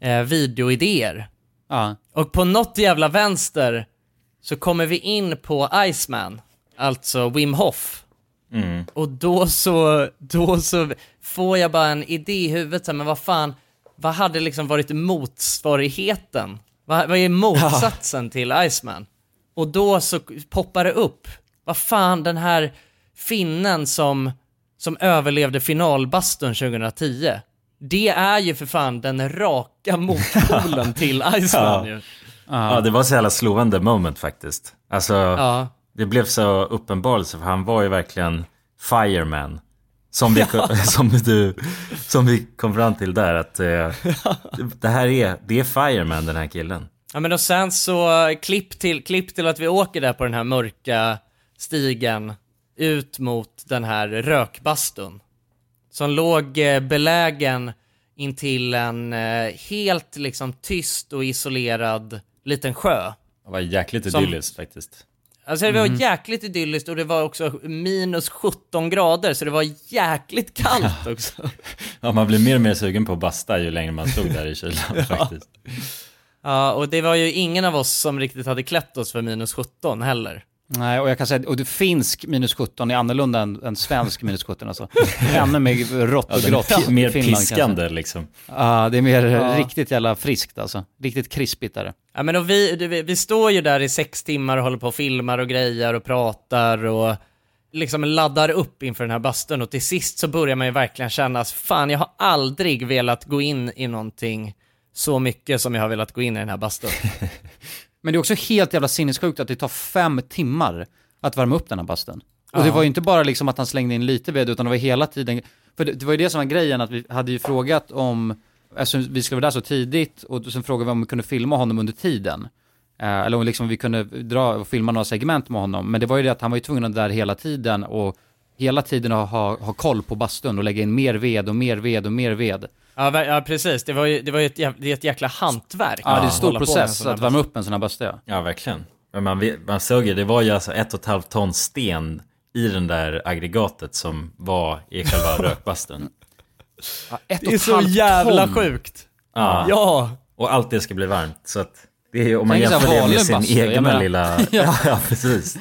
eh, videoidéer. Ja. Och på något jävla vänster så kommer vi in på Iceman, alltså Wim Hof. Mm. Och då så, då så får jag bara en idé i huvudet, här, men vad fan, vad hade liksom varit motsvarigheten? Vad, vad är motsatsen till Iceman? Och då så poppar det upp, vad fan den här finnen som, som överlevde finalbastun 2010. Det är ju för fan den raka motpolen till Iceman Ja. ju. Ja, det var så jävla slående moment faktiskt. Alltså, Ja. det blev så uppenbarelse för han var ju verkligen fireman. Som, vi, som, du, som vi kom fram till där att eh, det här är, det är fireman den här killen. Ja men och sen så, klipp till, klipp till att vi åker där på den här mörka stigen ut mot den här rökbastun. Som låg eh, belägen in till en eh, helt liksom tyst och isolerad liten sjö. Det var jäkligt Som- idylliskt faktiskt. Alltså det var Mhm. jäkligt idylliskt och det var också minus 17 grader så det var jäkligt kallt också. Ja, man blir mer och mer sugen på att basta ju längre man stod där i kylan faktiskt. Ja, och det var ju ingen av oss som riktigt hade klätt oss för minus 17 heller. Nej, och jag kan säga, och det finsk minus 17 är annorlunda än, än svensk minus 17 alltså. Ännu mer rått Ja, och grått. i mer Finland, piskande, kanske. liksom. Ja, det är mer Ja. riktigt jävla friskt alltså. Riktigt krispigt är det. Ja men och vi, vi, vi står ju där i sex timmar och håller på och filmar och grejer och pratar och liksom laddar upp inför den här bastun och till sist så börjar man ju verkligen känna att fan jag har aldrig velat gå in i någonting så mycket som jag har velat gå in i den här bastun. Men det är också helt jävla sinnessjukt att det tar fem timmar att värma upp den här bastun. Och det var ju inte bara liksom att han slängde in lite ved, utan det var hela tiden, för det, det var ju det som var grejen, att vi hade ju frågat om, alltså vi skulle vara där så tidigt, och sen frågade vi om vi kunde filma honom under tiden. Eh, eller om liksom vi kunde dra och filma några segment med honom. Men det var ju det att han var ju tvungen att vara där hela tiden och hela tiden ha, ha, ha koll på bastun och lägga in mer ved och mer ved och mer ved. Ja, ja precis, det var ju, det var ju ett, det är ett jäkla hantverk. Ja, det är en att stor en process här att värma upp en sån här bastu. Ja, verkligen. Men man, man såg ju, det var ju alltså ett och ett halvt ton sten i den där aggregatet som var i själva rökbastun. Ett Det är så jävla sjukt. Ja. Ja. Och allt det ska bli varmt. Så att det är ju, om man Tänk så här jämför det med sin jag egna menar. lilla... Ja. ja, ja, precis.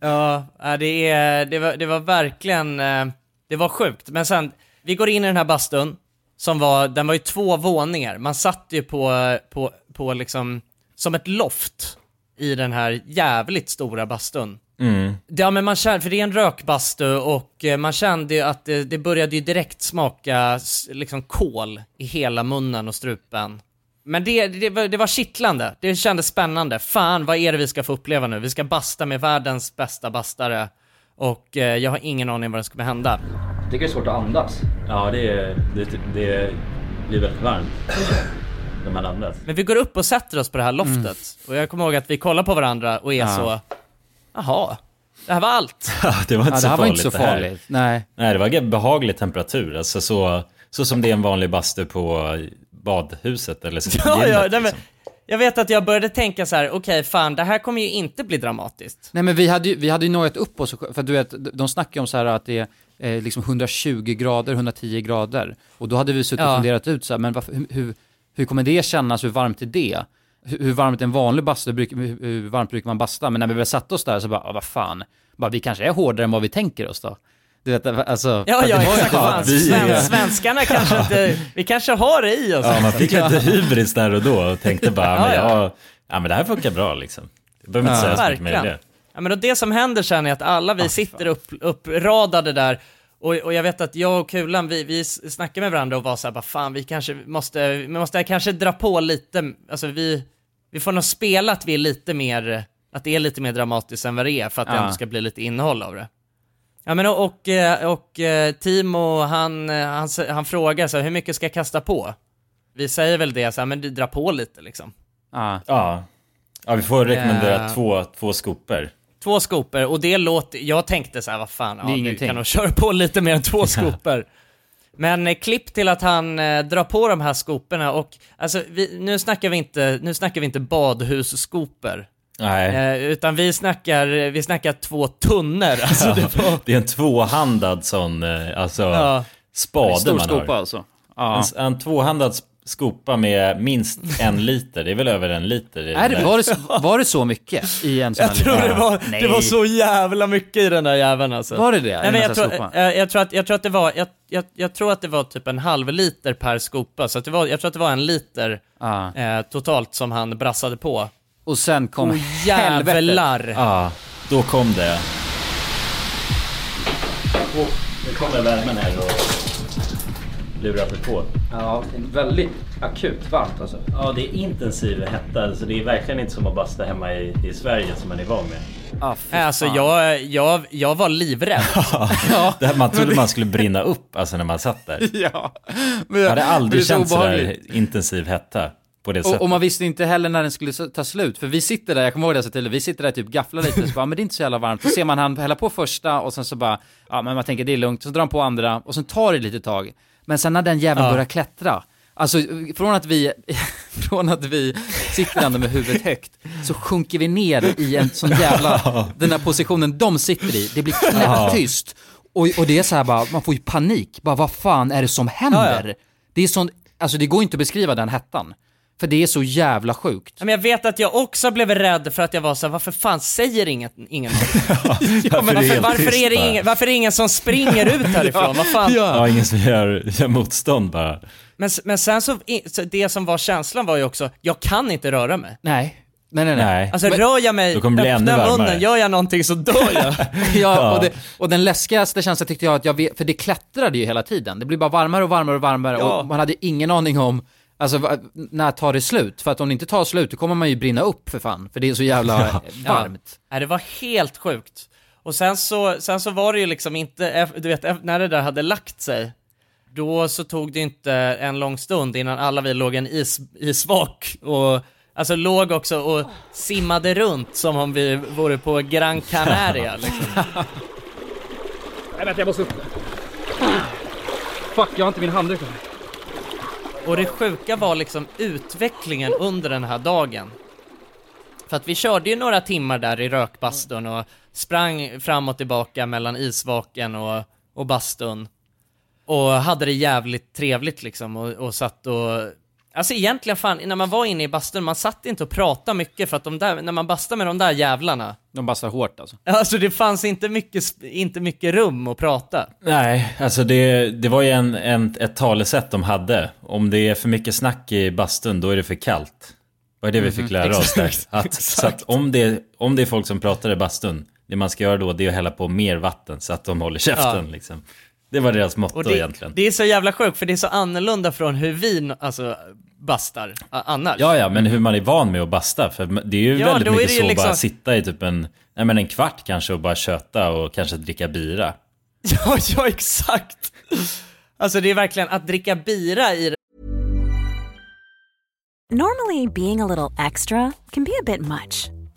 Ja, ja, det, är, det, var, det var verkligen, eh, det var sjukt. Men sen, vi går in i den här bastun, som var, den var ju två våningar. Man satt ju på, på, på liksom, som ett loft i den här jävligt stora bastun. Mm. Ja men man kände, för det är en rökbastu och eh, man kände ju att det, det började ju direkt smaka liksom kol i hela munnen och strupen. Men det, det, var, det var kittlande, det kändes spännande. Fan vad är det vi ska få uppleva nu? Vi ska basta med världens bästa bastare och eh, jag har ingen aning vad det kommer hända. Jag tycker det är svårt att andas. Ja, det, är, det, det blir väldigt varmt när man andas. Men vi går upp och sätter oss på det här loftet och jag kommer ihåg att vi kollar på varandra och är Ja. så, jaha, det här var allt. Ja, det var inte Ja, så det här var farligt inte så det här. farligt. Nej. Nej, det var en behaglig temperatur. Alltså så, så som det är en vanlig bastu på badhuset eller så. Ja, ja, men, liksom. jag vet att jag började tänka så här: okej fan det här kommer ju inte bli dramatiskt. Nej men vi hade ju, vi hade ju nojat upp oss, för du vet, de snackar ju om så här att det är eh, liksom 120 grader, 110 grader. Och då hade vi suttit Ja. och funderat ut så här, men varför, hur, hur, hur kommer det kännas, hur varmt är det? Hur, hur varmt en vanlig bastu, hur, hur varmt brukar man basta? Men när vi väl satte oss där så bara, ah, vad fan, bara, vi kanske är hårdare än vad vi tänker oss då. Du vet, alltså, Ja, ja det exakt. Fan, sven, svenskarna kanske inte, vi kanske har det i oss. Ja, man fick lite hybris där och då och tänkte bara, Ja, men, ja. ja, ja, men det här funkar bra liksom. Jag behöver inte säga så mycket mer det. Ja, men och det som händer sen är att alla vi sitter upp, uppradade där och, och jag vet att jag och Kulan, vi, vi snackade med varandra och var såhär, bara fan vi kanske måste, vi måste kanske dra på lite, alltså vi, vi får nog spela att vi är lite mer, att det är lite mer dramatiskt än vad det är för att det Ja. ändå ska bli lite innehåll av det. Ja men och, och, eh, och eh, Timo, han, eh, han, han frågar så här, hur mycket ska jag kasta på? Vi säger väl det så här, men du drar på lite liksom. Ja. Ja, ja vi får rekommendera Eh. två, två skopor. Två skopor och det låter, jag tänkte så här, vad fan, ja, ingenting. kan nog köra på lite mer än två skopor. Men eh, klipp till att han eh, drar på de här skoporna och alltså vi, nu snackar vi inte, nu snackar vi inte badhusskopor. Nej. Eh, utan vi snackar, vi snackar två tunnor. Alltså det var, Det är en tvåhandad sån, eh, alltså, Ja. spade Stor man skopa har. alltså. Ja. En, en tvåhandad skopa med minst en liter, det är väl över en liter? i Är det, var, det, var det så mycket i en sån jag tror det var, Nej. det var så jävla mycket i den där jäveln alltså. Var det det? Nej, men En jag, tror, eh, jag, tror att, jag tror att det var, jag, jag, jag tror att det var typ en halv liter per skopa, så att det var, jag tror att det var en liter Ja. eh, totalt som han brassade på. Och sen kom helvetet. jävlar! Ja, då kom det. Och nu kommer värmen här och lurar på på. Ja, väldigt akut varmt alltså. Ja, det är intensiv hetta, så det är verkligen inte som att basta hemma i, i Sverige som man är van med. Ah, fy Alltså jag, jag, jag var livrädd. Det här, man trodde man skulle brinna upp alltså när man satt där. Ja. Jag hade aldrig det känt sådär intensiv hetta det. Och, och man visste inte heller när den skulle ta slut, för vi sitter där, jag kommer ihåg det så tydligt, vi sitter där typ gafflar lite, så bara, men det är inte så jävla varmt. Så ser man han hälla på första och sen så bara, ja men man tänker det är lugnt, så drar han på andra och sen tar det lite tag. Men sen när den jäveln Ja. börjar klättra, alltså från att vi, från att vi sitter ändå med huvudet högt, så sjunker vi ner i en sån jävla, den här positionen de sitter i, det blir knäpptyst. Och, och det är så här bara, man får ju panik, bara vad fan är det som händer? Ja, ja. Det är sån, alltså det går inte att beskriva den hettan. För det är så jävla sjukt. Ja, Men jag vet att jag också blev rädd för att jag var så här, varför fan säger inget, ingen Varför men är det varför, varför, är det ingen, varför är det ingen som springer ut härifrån? Vad fan? Ja, ingen som gör, gör motstånd bara. Men, men sen så, så, det som var känslan var ju också, jag kan inte röra mig. Nej. Nej, nej, nej. Alltså Men- rör jag mig, öppnar munnen, gör jag någonting så dör jag. Ja, och, det, och den läskigaste känslan tyckte jag att jag vet, för det klättrade ju hela tiden. Det blir bara varmare och varmare och varmare Ja. och man hade ingen aning om, alltså när tar det slut? För att om det inte tar slut, då kommer man ju brinna upp för fan, för det är så jävla varmt. Ja. Nej, det var helt sjukt. Och sen så, sen så var det ju liksom inte, du vet, när det där hade lagt sig, då så tog det inte en lång stund innan alla vi låg en is, isvak och Alltså låg också och simmade runt som om vi vore på Gran Canaria liksom. Nej vänta, jag måste upp. Fuck, jag har inte min handduk med. Och det sjuka var liksom utvecklingen under den här dagen. För att vi körde ju några timmar där i rökbastun och sprang fram och tillbaka mellan isvaken och, och bastun. Och hade det jävligt trevligt liksom och, och satt och... Alltså egentligen fan, när man var inne i bastun, man satt inte och pratade mycket för att de där, när man bastar med de där jävlarna, De bastar hårt alltså. alltså det fanns inte mycket, inte mycket rum att prata. Nej, alltså det, det var ju en, en, ett talesätt de hade. Om det är för mycket snack i bastun, då är det för kallt. Vad är det vi fick lära oss där? Att, så att om det, om det är folk som pratar i bastun, det man ska göra då det är att hälla på mer vatten så att de håller käften Ja. liksom. Det var deras motto det, egentligen. det är så jävla sjukt för det är så annorlunda från hur vi alltså bastar annars. Ja, ja, men hur man är van med att basta. För det är ju Ja, väldigt mycket så liksom- bara sitta i typ en, nej men en kvart kanske och bara köta och kanske dricka bira. Ja, ja exakt. Alltså det är verkligen att dricka bira i Normally, being a little extra can be a bit much,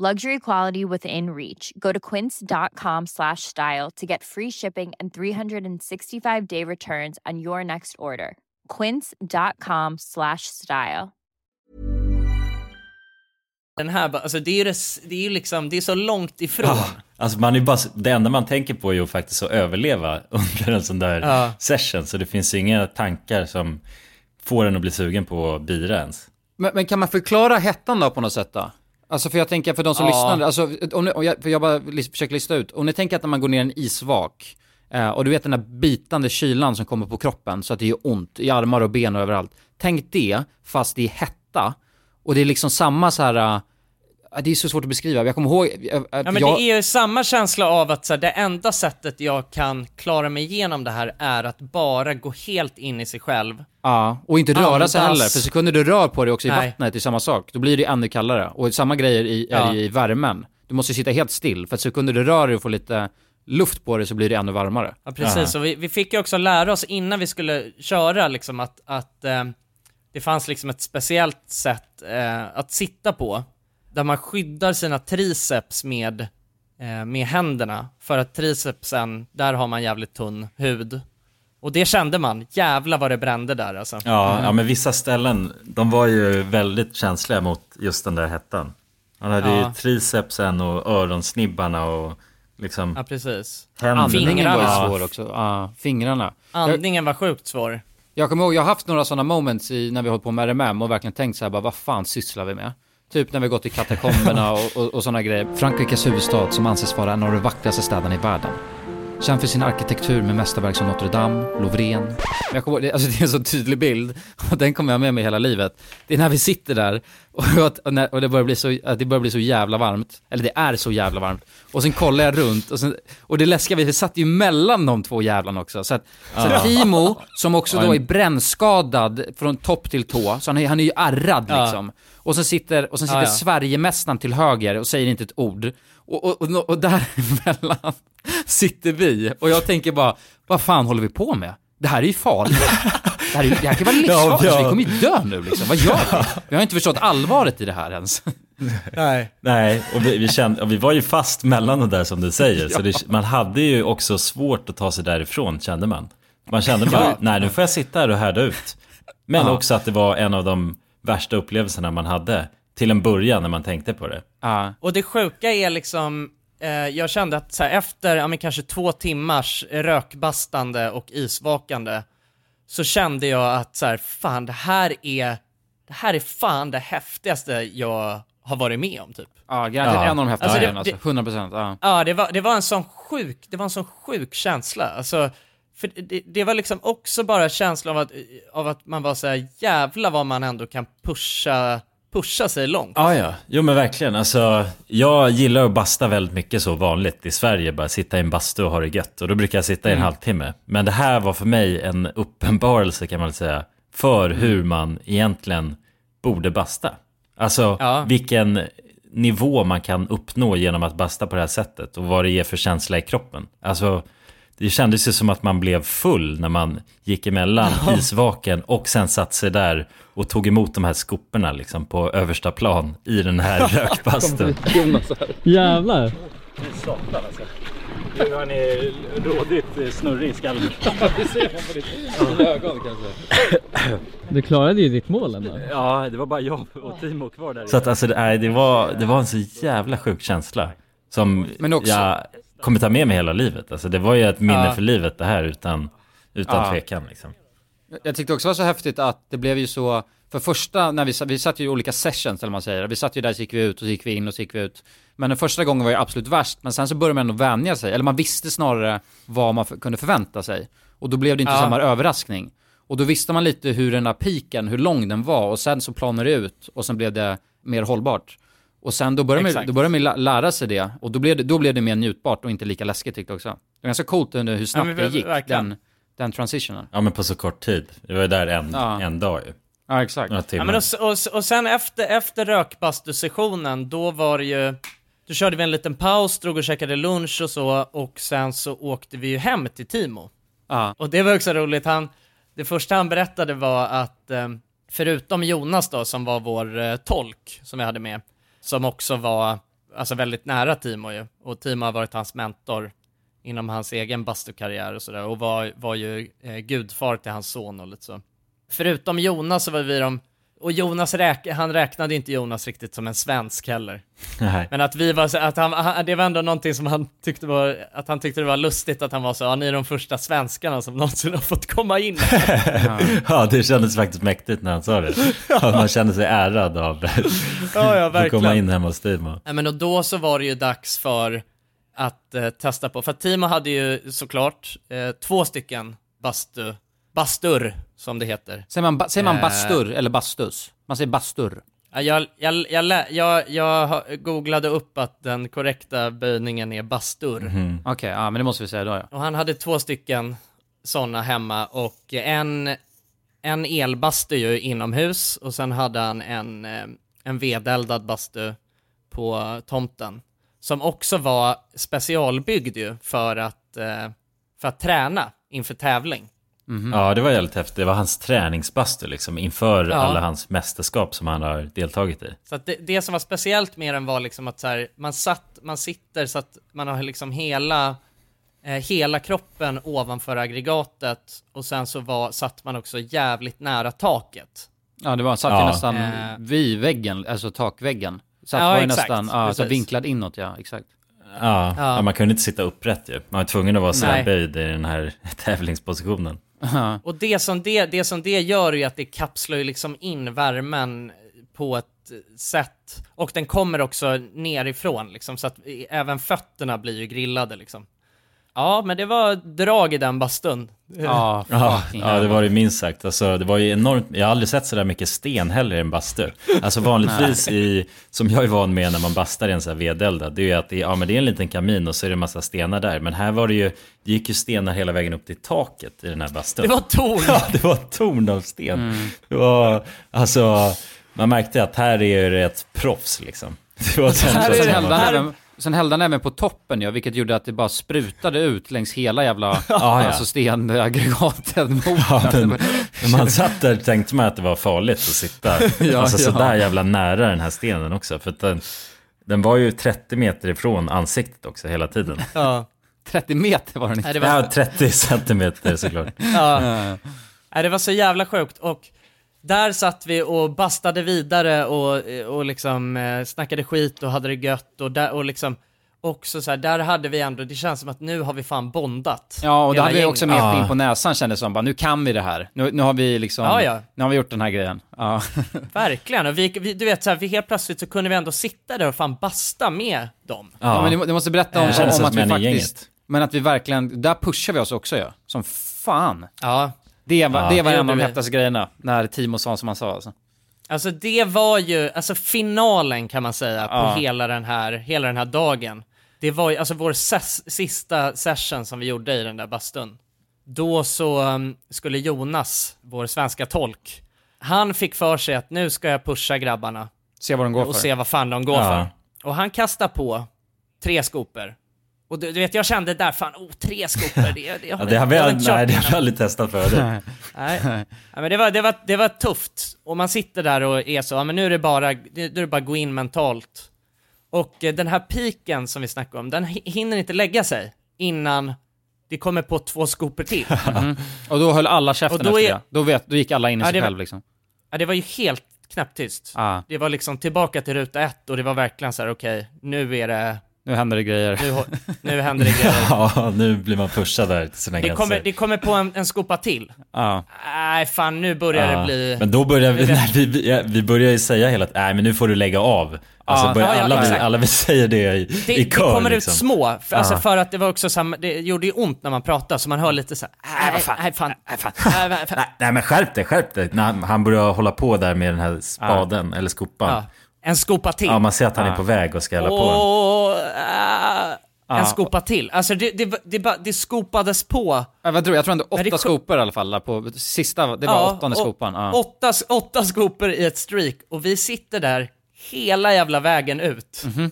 Luxury quality within reach. Go to quince.com slash style to get free shipping and 365 day returns on your next order. Quince.com slash style. den här, alltså det är ju, det, är ju liksom, det är så långt ifrån. Ah, alltså man är bara, det enda man tänker på är ju faktiskt att överleva under en sån där Ja. session. Så det finns ju inga tankar som får en att bli sugen på bira ens. Men, men kan man förklara hettan då på något sätt då? Alltså för jag tänker för de som Ja. lyssnar, alltså, om ni, jag, för jag bara försöker lista ut, om ni tänker att när man går ner i en isvak, eh, och du vet den där bitande kylan som kommer på kroppen så att det gör ont i armar och ben och överallt. Tänk det, fast det är hetta, och det är liksom samma så här. Det är så svårt att beskriva, jag kommer ihåg, att Ja men jag, det är ju samma känsla av att så här, det enda sättet jag kan klara mig igenom det här är att bara gå helt in i sig själv. Ja, och inte röra sig Andas. heller, för sekunder du rör på dig också i Nej. vattnet är samma sak, då blir det ännu kallare. Och samma grejer i, är Ja. det i värmen. Du måste sitta helt still, för att sekunder du rör dig och får lite luft på dig så blir det ännu varmare. Ja precis, och vi, vi fick ju också lära oss innan vi skulle köra liksom att, att eh, det fanns liksom ett speciellt sätt eh, att sitta på. Där man skyddar sina triceps med, eh, med händerna. För att tricepsen, där har man jävligt tunn hud. Och det kände man, jävla vad det brände där alltså. Ja, ja, men vissa ställen, de var ju väldigt känsliga mot just den där hettan. Han hade Ja. ju tricepsen och öronsnibbarna och liksom Ja, precis. händerna. Andningen var svår också, ja, fingrarna. Andningen var sjukt svår. Jag kommer ihåg, jag har haft några sådana moments i, när vi har hållit på med RMM och verkligen tänkt så här bara, vad fan sysslar vi med? Typ när vi gått i katakomberna och, och, och sådana grejer. Frankrikes huvudstad som anses vara en av de vackraste städerna i världen. Känd för sin arkitektur med mästerverk som Notre Dame, Louvren. Jag kommer alltså det är en så tydlig bild och den kommer jag med mig hela livet. Det är när vi sitter där och, och, när, och det, börjar bli så, att det börjar bli så jävla varmt. Eller det är så jävla varmt. Och sen kollar jag runt och, sen, och det läskiga vi satt ju mellan de två jävlarna också. Så att, så att Timo, som också då är brännskadad från topp till tå, så han är, han är ju ärrad liksom. Och sen sitter, och sen sitter Ja, ja. Sverigemästaren till höger och säger inte ett ord. Och, och, och, och däremellan sitter vi, och jag tänker bara, vad fan håller vi på med? Det här är ju farligt. Det här, är, det här kan vara livsfarligt, Ja, ja. vi kommer ju dö nu liksom. Vad gör vi? Vi har inte förstått allvaret i det här ens. Nej. Nej, och vi, vi, kände, och vi var ju fast mellan det där som du säger. Så Ja. det, man hade ju också svårt att ta sig därifrån, kände man. Man kände bara, Ja. nej nu får jag sitta här och härda ut. Men Ja. också att det var en av de värsta upplevelserna man hade. Till en början när man tänkte på det. Och det sjuka är liksom, eh, jag kände att så här, efter, ja men kanske två timmars rökbastande och isvakande, så kände jag att så här, fan det här är, det här är fan det häftigaste jag har varit med om typ. Ja, garanterat en av de häftigaste det- grejerna alltså. 100%. Ja. Ja, det var, det var en sån sjuk, det var en sån sjuk känsla. Alltså, för det, det var liksom också bara känslan av att, av att man var så här, jävla vad man ändå kan pusha, pusha sig långt. Ja, ja. Jo men verkligen. Alltså, jag gillar att basta väldigt mycket så vanligt i Sverige. Bara sitta i en bastu och ha det gött. Och då brukar jag sitta i en Mm. halvtimme. Men det här var för mig en uppenbarelse kan man säga. För hur man egentligen borde basta. Alltså vilken nivå man kan uppnå genom att basta på det här sättet. Och vad det ger för känsla i kroppen. Alltså det kändes ju som att man blev full när man gick emellan Ja. isvaken och sen satt sig där och tog emot de här skoporna liksom på översta plan i den här rökbastun. Jävlar. Satan alltså. Nu har ni rådigt snurrig i skallen. det ser man på ditt ögon kanske. Du klarade ju ditt mål ändå. Ja, det var bara jag och Timo kvar där. Så att alltså, det, det, var, det var en så jävla sjuk känsla. Som Men också- jag kommer ta med mig hela livet. Alltså det var ju ett minne Ja. för livet det här utan, utan Ja. tvekan liksom. Jag tyckte också det var så häftigt att det blev ju så, för första, när vi, vi satt ju i olika sessions eller vad man säger, vi satt ju där så gick vi ut och så gick vi in och så gick vi ut. Men den första gången var ju absolut värst, men sen så började man ändå vänja sig, eller man visste snarare vad man kunde förvänta sig. Och då blev det inte Ja. samma överraskning. Och då visste man lite hur den här piken, hur lång den var och sen så planade det ut och sen blev det mer hållbart. Och sen då började, man, då började man lä- lära sig det och då blev det, då blev det mer njutbart och inte lika läskigt tyckte jag också. Det var ganska coolt under hur snabbt men det gick, verkligen. den, den transitionen. Ja men på så kort tid. Det var ju där en, Ja. en dag ju. Ja exakt. Ja, men och, och, och sen efter, efter rökbastusessionen, då var det ju, då körde vi en liten paus, drog och käkade lunch och så, och sen så åkte vi ju hem till Timo. Ja. Och det var också roligt, han, det första han berättade var att, eh, förutom Jonas då, som var vår eh, tolk, som vi hade med, som också var, alltså väldigt nära Timo ju, och Timo har varit hans mentor inom hans egen bastukarriär och sådär, och var, var ju eh, gudfar till hans son och lite så. Förutom Jonas så var vi de, och Jonas räk, han räknade inte Jonas riktigt som en svensk heller. Nej. Men att vi var så, att han, han, det var ändå någonting som han tyckte var, att han tyckte det var lustigt att han var så, ja ni är de första svenskarna som någonsin har fått komma in. Ja, det kändes faktiskt mäktigt när han sa det. Att man kände sig ärad av. Ja, ja, Att komma in hemma hos Timo. Nej men och då så var det ju dags för att eh, testa på, för Timo hade ju såklart eh, två stycken bastu, bastur som det heter. Säger man, ba- säger man Eh, bastur eller bastus? Man säger bastur. Ja, Jag, jag, jag, jag, jag har- googlade upp att den korrekta böjningen är bastur. Mhm. Okej, ja men det måste vi säga då ja. Och han hade två stycken sådana hemma och en, en elbastu ju inomhus och sen hade han en, eh, en vedeldad bastu på tomten. Som också var specialbyggd ju för att, eh, för att träna inför tävling. Ja, det var jävligt häftigt. Det var hans träningsbastu liksom inför Ja. alla hans mästerskap som han har deltagit i. Så att det, det som var speciellt med den var liksom att så här, man satt, man sitter så att man har liksom hela, eh, hela kroppen ovanför aggregatet och sen så var, satt man också jävligt nära taket. Ja, det var, satt ju Ja. nästan Eh. vid väggen, alltså takväggen. Satt Ja, var ju exakt. nästan, ja, så vinklad inåt ja, exakt. Ja, Ja. ja. man kunde inte sitta upprätt ju. Man var tvungen att vara så här Nej. böjd i den här tävlingspositionen. Och det som det, det som det gör är ju att det kapslar ju liksom in värmen på ett sätt, och den kommer också nerifrån liksom, så att även fötterna blir ju grillade liksom. Ja, men det var drag i den bastun. Ja, Ja, ja, det var det minst sagt. Alltså, det var ju enormt. Jag har aldrig sett så där mycket sten heller i en bastu. Alltså vanligtvis i, som jag är van med när man bastar i en sån här vedeldad, det är ju att det, är- ja, men det är en liten kamin och så är det en massa stenar där. Men här var det ju, det gick ju stenar hela vägen upp till taket i den här bastun. Det var torn! Ja, det var torn av sten. Mm. Det var, alltså, man märkte att här är det ett proffs liksom. Det var den Sen, känslan sen, sen hällde han även på toppen ja, vilket gjorde att det bara sprutade ut längs hela jävla Ja, ja. alltså stenaggregatet mot Ja, men, när man satt där tänkte man att det var farligt att sitta Ja, alltså, ja. sådär jävla nära den här stenen också. För att den, den var ju 30 meter ifrån ansiktet också hela tiden. Ja. 30 meter var den inte. Ja, 30 centimeter såklart. Ja. Nej, det var så jävla sjukt och där satt vi och bastade vidare och, och liksom eh, snackade skit och hade det gött och, där, och liksom också så här, där hade vi ändå, det känns som att nu har vi fan bondat. Ja, och då hade vi också mer in på näsan kändes det som. Bara, nu kan vi det här. Nu, nu har vi liksom, Ja, ja. nu har vi gjort den här grejen. Ja. Verkligen, och vi, vi, du vet så här, vi helt plötsligt så kunde vi ändå sitta där och fan basta med dem. Ja, men du, du måste berätta om, kändes om som att vi faktiskt, men att vi verkligen, där pushar vi oss också ja. Som fan. Ja. Det var, Ja. det var Det en av de häftigaste grejerna, när Timo sa som han sa alltså. Alltså det var ju, alltså finalen kan man säga på Ja. hela den här, hela den här dagen. Det var ju, alltså vår ses, sista session som vi gjorde i den där bastun. Då så um, skulle Jonas, vår svenska tolk, han fick för sig att nu ska jag pusha grabbarna Se vad de går och för. se vad fan de går Ja. för. Och han kastar på tre skopor. Och du, du vet, jag kände där, fan, oh, tre skopor, det, det, Ja, det har vi, jag aldrig, nej, det har vi aldrig testat förut. Nej. Nej, men det var, det, var, det var tufft. Och man sitter där och är så, ja men nu är det bara, nu är det bara att gå in mentalt. Och eh, den här piken som vi snackade om, den hi- hinner inte lägga sig innan det kommer på två skopor till. Mm. Och då höll alla käften Och då efter är- det. Då, vet, då gick alla in i Ja, sig det var- själv liksom. Ja, det var ju helt knäpptyst. Ja. Det var liksom tillbaka till ruta ett och det var verkligen så här: okej, nu är det, Nu händer det grejer. nu, nu händer det grejer. Ja, nu blir man pushad där till sina Det gränser. kommer, det kommer på en, en skopa till. Ja. Nej, fan nu börjar Ja. det bli... Men då börjar vi, Det- nej, vi, vi, ja, vi börjar ju säga hela tiden, nej men nu får du lägga av. Alltså Ja. börjar, Ja, ja, alla, vi, alla vi säger det i, Det, i det kör kommer liksom. ut små, för, alltså för att det var också samma, det gjorde ju ont när man pratade, så man hör lite så här, nej vad fan, nej fan, nej fan, nej, nej, fan. Nej, nej men skärp dig, skärp dig. När han börjar hålla på där med den här spaden, eller skopan. En skopa till. Ja, man ser att han är Ja. på väg och ska hälla på en. Äh. En skopa till. Alltså det, det, det, det skopades på. Ja, vad tror jag? Jag tror ändå åtta skopor i alla fall, på sista, det var Ja, åttonde skopan. Ja. Åtta, åtta skopor i ett streak och vi sitter där hela jävla vägen ut. Mhm.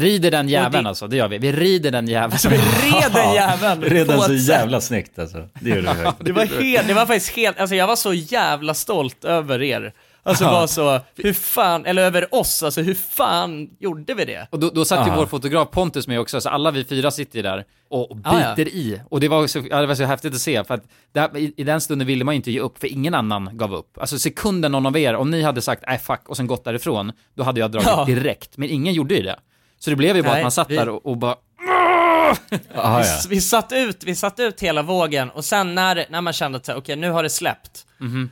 Rider den jäveln det- alltså, det gör vi. Vi rider den jäveln. Alltså vi red den jäveln Redan så jävla snyggt alltså. Det gjorde vi. Det var, helt, det var faktiskt helt, alltså jag var så jävla stolt över er. Alltså var så, hur fan, eller över oss, alltså hur fan gjorde vi det? Och då, då satt ju Ja. vår fotograf Pontus med också, så alla vi fyra sitter ju där och, Ja, biter i. Och det var, så, ja, det var så häftigt att se, för att där, i, i den stunden ville man ju inte ge upp, för ingen annan gav upp. Alltså sekunden någon av er, om ni hade sagt nej fuck och sen gått därifrån, då hade jag dragit Ja. direkt. Men ingen gjorde ju det. Så det blev ju bara Nej, att man satt vi- där och, och bara Aha, Vi, ja. vi, satt ut, vi satt ut hela vågen och sen när, när man kände att okej nu har det släppt. Mhm.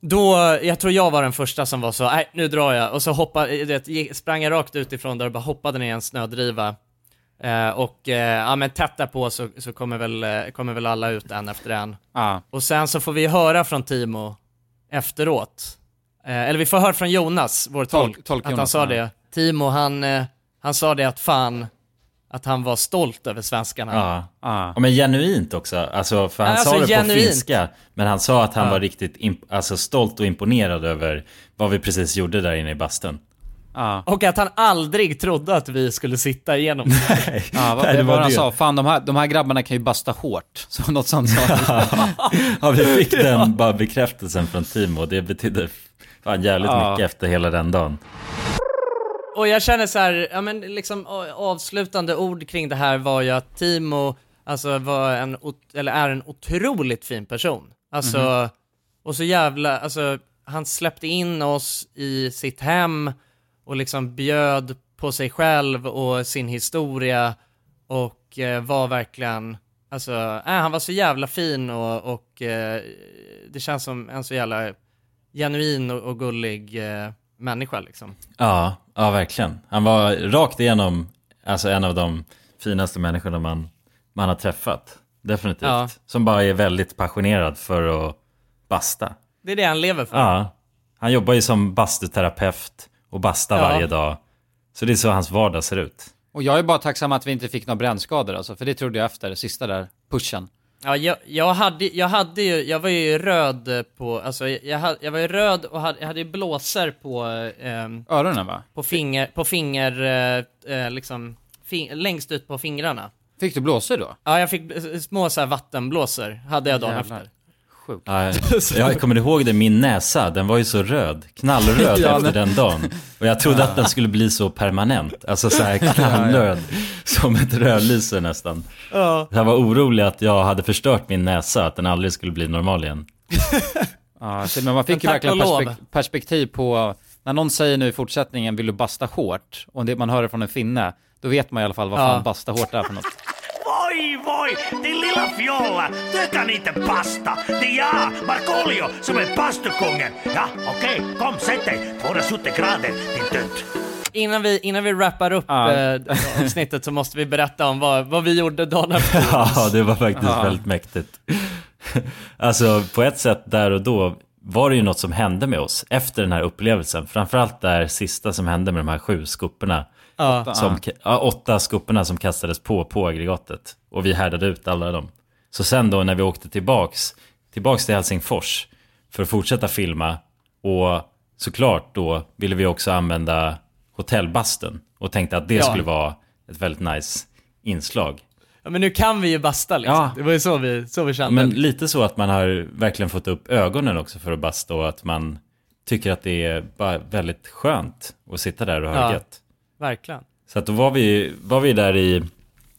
Då, jag tror jag var den första som var så, nej nu drar jag. Och så hoppade, det, gick- sprang jag rakt utifrån där och bara hoppade ner i en snödriva. Eh, och eh, ja men tätt på så, så kommer, väl, eh, kommer väl alla ut en efter en. ja. Och sen så får vi höra från Timo efteråt. Eh, eller vi får höra från Jonas, vår tolk, Tolk- tolk att han Jonas, sa ja. det. Timo, han, eh, han sa det att fan, att han var stolt över svenskarna. Ja. Ja. Ja, men genuint också. Alltså, för han Alltså, sa det genuint. på finska. Men han sa att han Ja. var riktigt alltså, stolt och imponerad över vad vi precis gjorde där inne i bastun. Och att han aldrig trodde att vi skulle sitta igenom det. Ja, vad, Nej, det var var han det. sa? Fan de här, de här grabbarna kan ju basta hårt. Så något sånt sa han. ja, vi fick den bara bekräftelsen från Timo och det betydde fan jävligt Ja. mycket efter hela den dagen. Och jag känner så här, ja men liksom avslutande ord kring det här var ju att Timo, alltså var en, eller är en otroligt fin person. Alltså, Mhm. och så jävla, alltså han släppte in oss i sitt hem och liksom bjöd på sig själv och sin historia och eh, var verkligen, alltså, äh, han var så jävla fin och, och eh, det känns som en så jävla genuin och, och gullig eh, människa liksom. Ja, ja verkligen. Han var rakt igenom alltså en av de finaste människorna man, man har träffat. Definitivt. Ja. Som bara är väldigt passionerad för att basta. Det är det han lever för. Ja. Han jobbar ju som bastuterapeut och bastar Ja. varje dag. Så det är så hans vardag ser ut. Och jag är bara tacksam att vi inte fick några brännskador alltså, för det trodde jag efter, sista där pushen. Ja, jag, jag, hade, jag hade ju, jag var ju röd på, alltså jag, jag, var ju röd och hade, jag hade ju blåsor på... ehm, Öronen va? På finger, på finger, eh, eh, liksom, fing, längst ut på fingrarna. Fick du blåsor då? Ja, jag fick eh, små så här vattenblåsor, hade jag dagen Jävlar. efter. Ja, jag kommer ihåg det, min näsa, den var ju så röd, knallröd Ja, efter den dagen. Och jag trodde att den skulle bli så permanent, alltså så här knallröd, som ett rödlyse nästan. Ja. Jag var orolig att jag hade förstört min näsa, att den aldrig skulle bli normal igen. Ja, så, men man fick Men ju verkligen perspek- perspektiv på, när någon säger nu i fortsättningen, vill du basta hårt? Och det man hör det från en finne, då vet man i alla fall vad Ja. fan basta hårt är för något. Voi, din lilla fjolla, du kan inte basta. Det är jag, Markoolio, som är bastukungen. Ja, okej, kom sätt dig. 270 grader, din tönt. Innan vi, innan vi wrappar upp Ja. eh, avsnittet så måste vi berätta om vad, vad vi gjorde dagen efter. Ja, det var faktiskt Ja. väldigt mäktigt. Alltså på ett sätt där och då var det ju något som hände med oss efter den här upplevelsen. Framförallt där sista som hände med de här sju skoporna. Som, ja, åtta skoporna som kastades på på aggregatet. Och vi härdade ut alla dem. Så sen då när vi åkte tillbaks, tillbaks till Helsingfors för att fortsätta filma. Och såklart då ville vi också använda hotellbastun. Och tänkte att det Ja. skulle vara ett väldigt nice inslag. Ja, men nu kan vi ju basta liksom. Ja. Det var ju så vi, så vi kände. Men lite så att man har verkligen fått upp ögonen också för att basta och att man tycker att det är bara väldigt skönt att sitta där och ha Ja. gött. Verkligen. Så att då var vi, var vi där i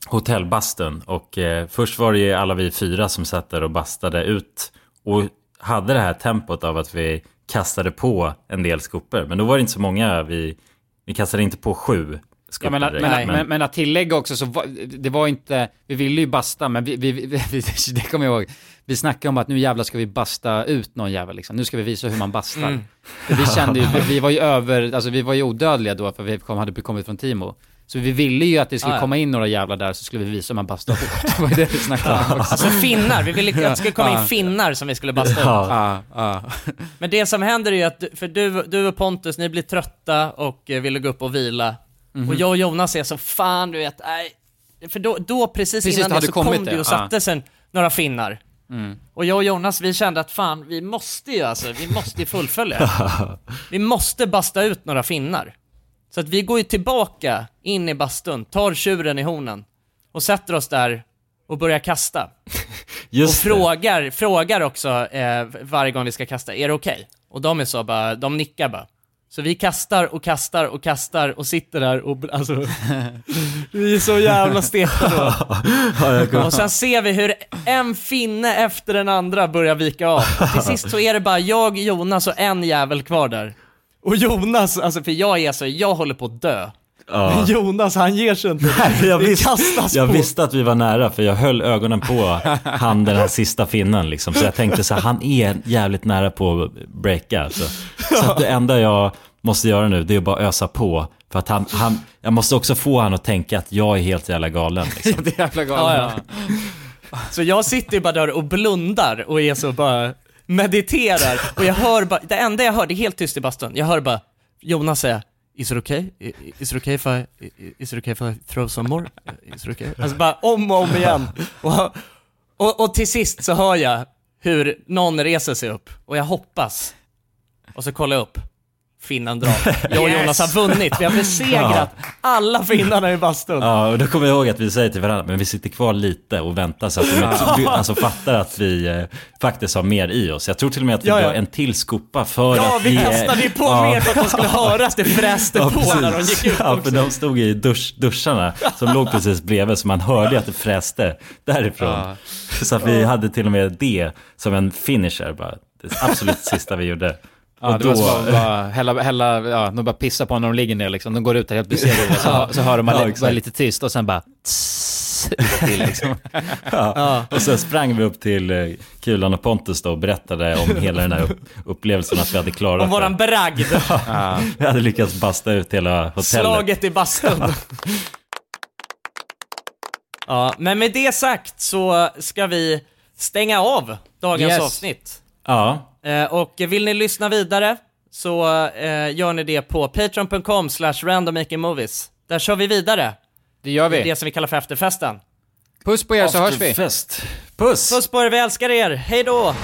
hotellbastun och eh, först var det ju alla vi fyra som satt där och bastade ut och hade det här tempot av att vi kastade på en del skopor. Men då var det inte så många, vi, vi kastade inte på sju Ja, men, att- direkt, men, men, men att tillägga också så var, det var inte, vi ville ju basta men vi, vi, vi, det kommer jag ihåg, vi snackade om att nu jävlar ska vi basta ut någon jävel liksom, nu ska vi visa hur man bastar. Mm. Vi kände ju, vi, var ju över, alltså vi var ju odödliga då för vi kom, hade kommit från Timo. Så vi ville ju att det skulle Ah, ja. komma in några jävlar där så skulle vi visa hur man bastar hårt. Det var det vi snackade om också. Alltså finnar, vi ville att det skulle komma in finnar som vi skulle basta ut. Ja. Men det som händer är ju att, för du, du och Pontus, ni blir trötta och eh, ville gå upp och vila. Mhm. Och jag och Jonas är så fan du vet, nej. För då, då precis, Precis, innan det så kom det, det och satte sig några finnar. Mm. Och jag och Jonas, vi kände att fan, vi måste ju alltså, vi måste ju fullfölja. vi måste basta ut några finnar. Så att vi går ju tillbaka in i bastun, tar tjuren i hornen och sätter oss där och börjar kasta. Just och frågar, frågar också eh, varje gång vi ska kasta, är det okej? Och de är så bara, de nickar bara. Så vi kastar och kastar och kastar och sitter där och alltså, vi är så jävla stekta då. Ja, Och sen ser vi hur en finne efter den andra börjar vika av. Och till sist så är det bara jag, Jonas och en jävel kvar där. Och Jonas, alltså för jag är så, jag håller på att dö. Ja. Men Jonas han ger sig inte. jag, det visste, kastas jag på. visste att vi var nära för jag höll ögonen på han den här sista finnen liksom. Så jag tänkte så här, han är jävligt nära på att breaka alltså. Så att det enda jag måste göra nu det är att bara ösa på. För att han, han jag måste också få han att tänka att jag är helt jävla galen liksom. Det är jävla Ja, galet. ja. Så jag sitter bara där och blundar och är så bara mediterar och jag hör bara, det enda jag hör, det är helt tyst i bastun, jag hör bara Jonas säga Is it okay? Is it okay if I, is it okay if I throw some more? Is it okay? Alltså bara om och om igen. Och, och, och till sist så hör jag hur någon reser sig upp och jag hoppas. Och så kollar jag upp. Finnen drar. Jag och Jonas har vunnit, vi har besegrat alla finnarna i bastun. Ja, och då kommer jag ihåg att vi säger till varandra, men vi sitter kvar lite och väntar så att de alltså, fattar att vi eh, faktiskt har mer i oss. Jag tror till och med att vi Ja, ja. en till skopa för Ja, att vi ge- kastade ju på Ja. mer för att de skulle höra att det fräste på precis. när de gick ut Ja, för de stod i dusch, duscharna som låg precis bredvid så man hörde att det fräste därifrån. Ja. Så att vi hade till och med det som en finisher bara. Det absolut sista vi gjorde. Ja, Och det var så bara hälla, hälla, ja, de bara pissar på när de ligger ner liksom. De går ut där helt besegrade, så, så hör man Ja, li- exakt. bara lite tyst och sen bara tss, till liksom. Ja. Och sen sprang vi upp till eh, Kulan och Pontus då och berättade om hela den här upp- upplevelsen att vi hade klarat Om våran det. bragd. Ja. Vi hade lyckats basta ut hela hotellet. Slaget i bastun. ja, men med det sagt så ska vi stänga av dagens Yes. avsnitt. Ja. Eh, och vill ni lyssna vidare så eh, gör ni det på patreon.com slash randommakingmovies. Där kör vi vidare. Det gör vi. Det är det som vi kallar för efterfesten. Puss på er så hörs vi. Puss! Puss på er, vi älskar er. Hej då!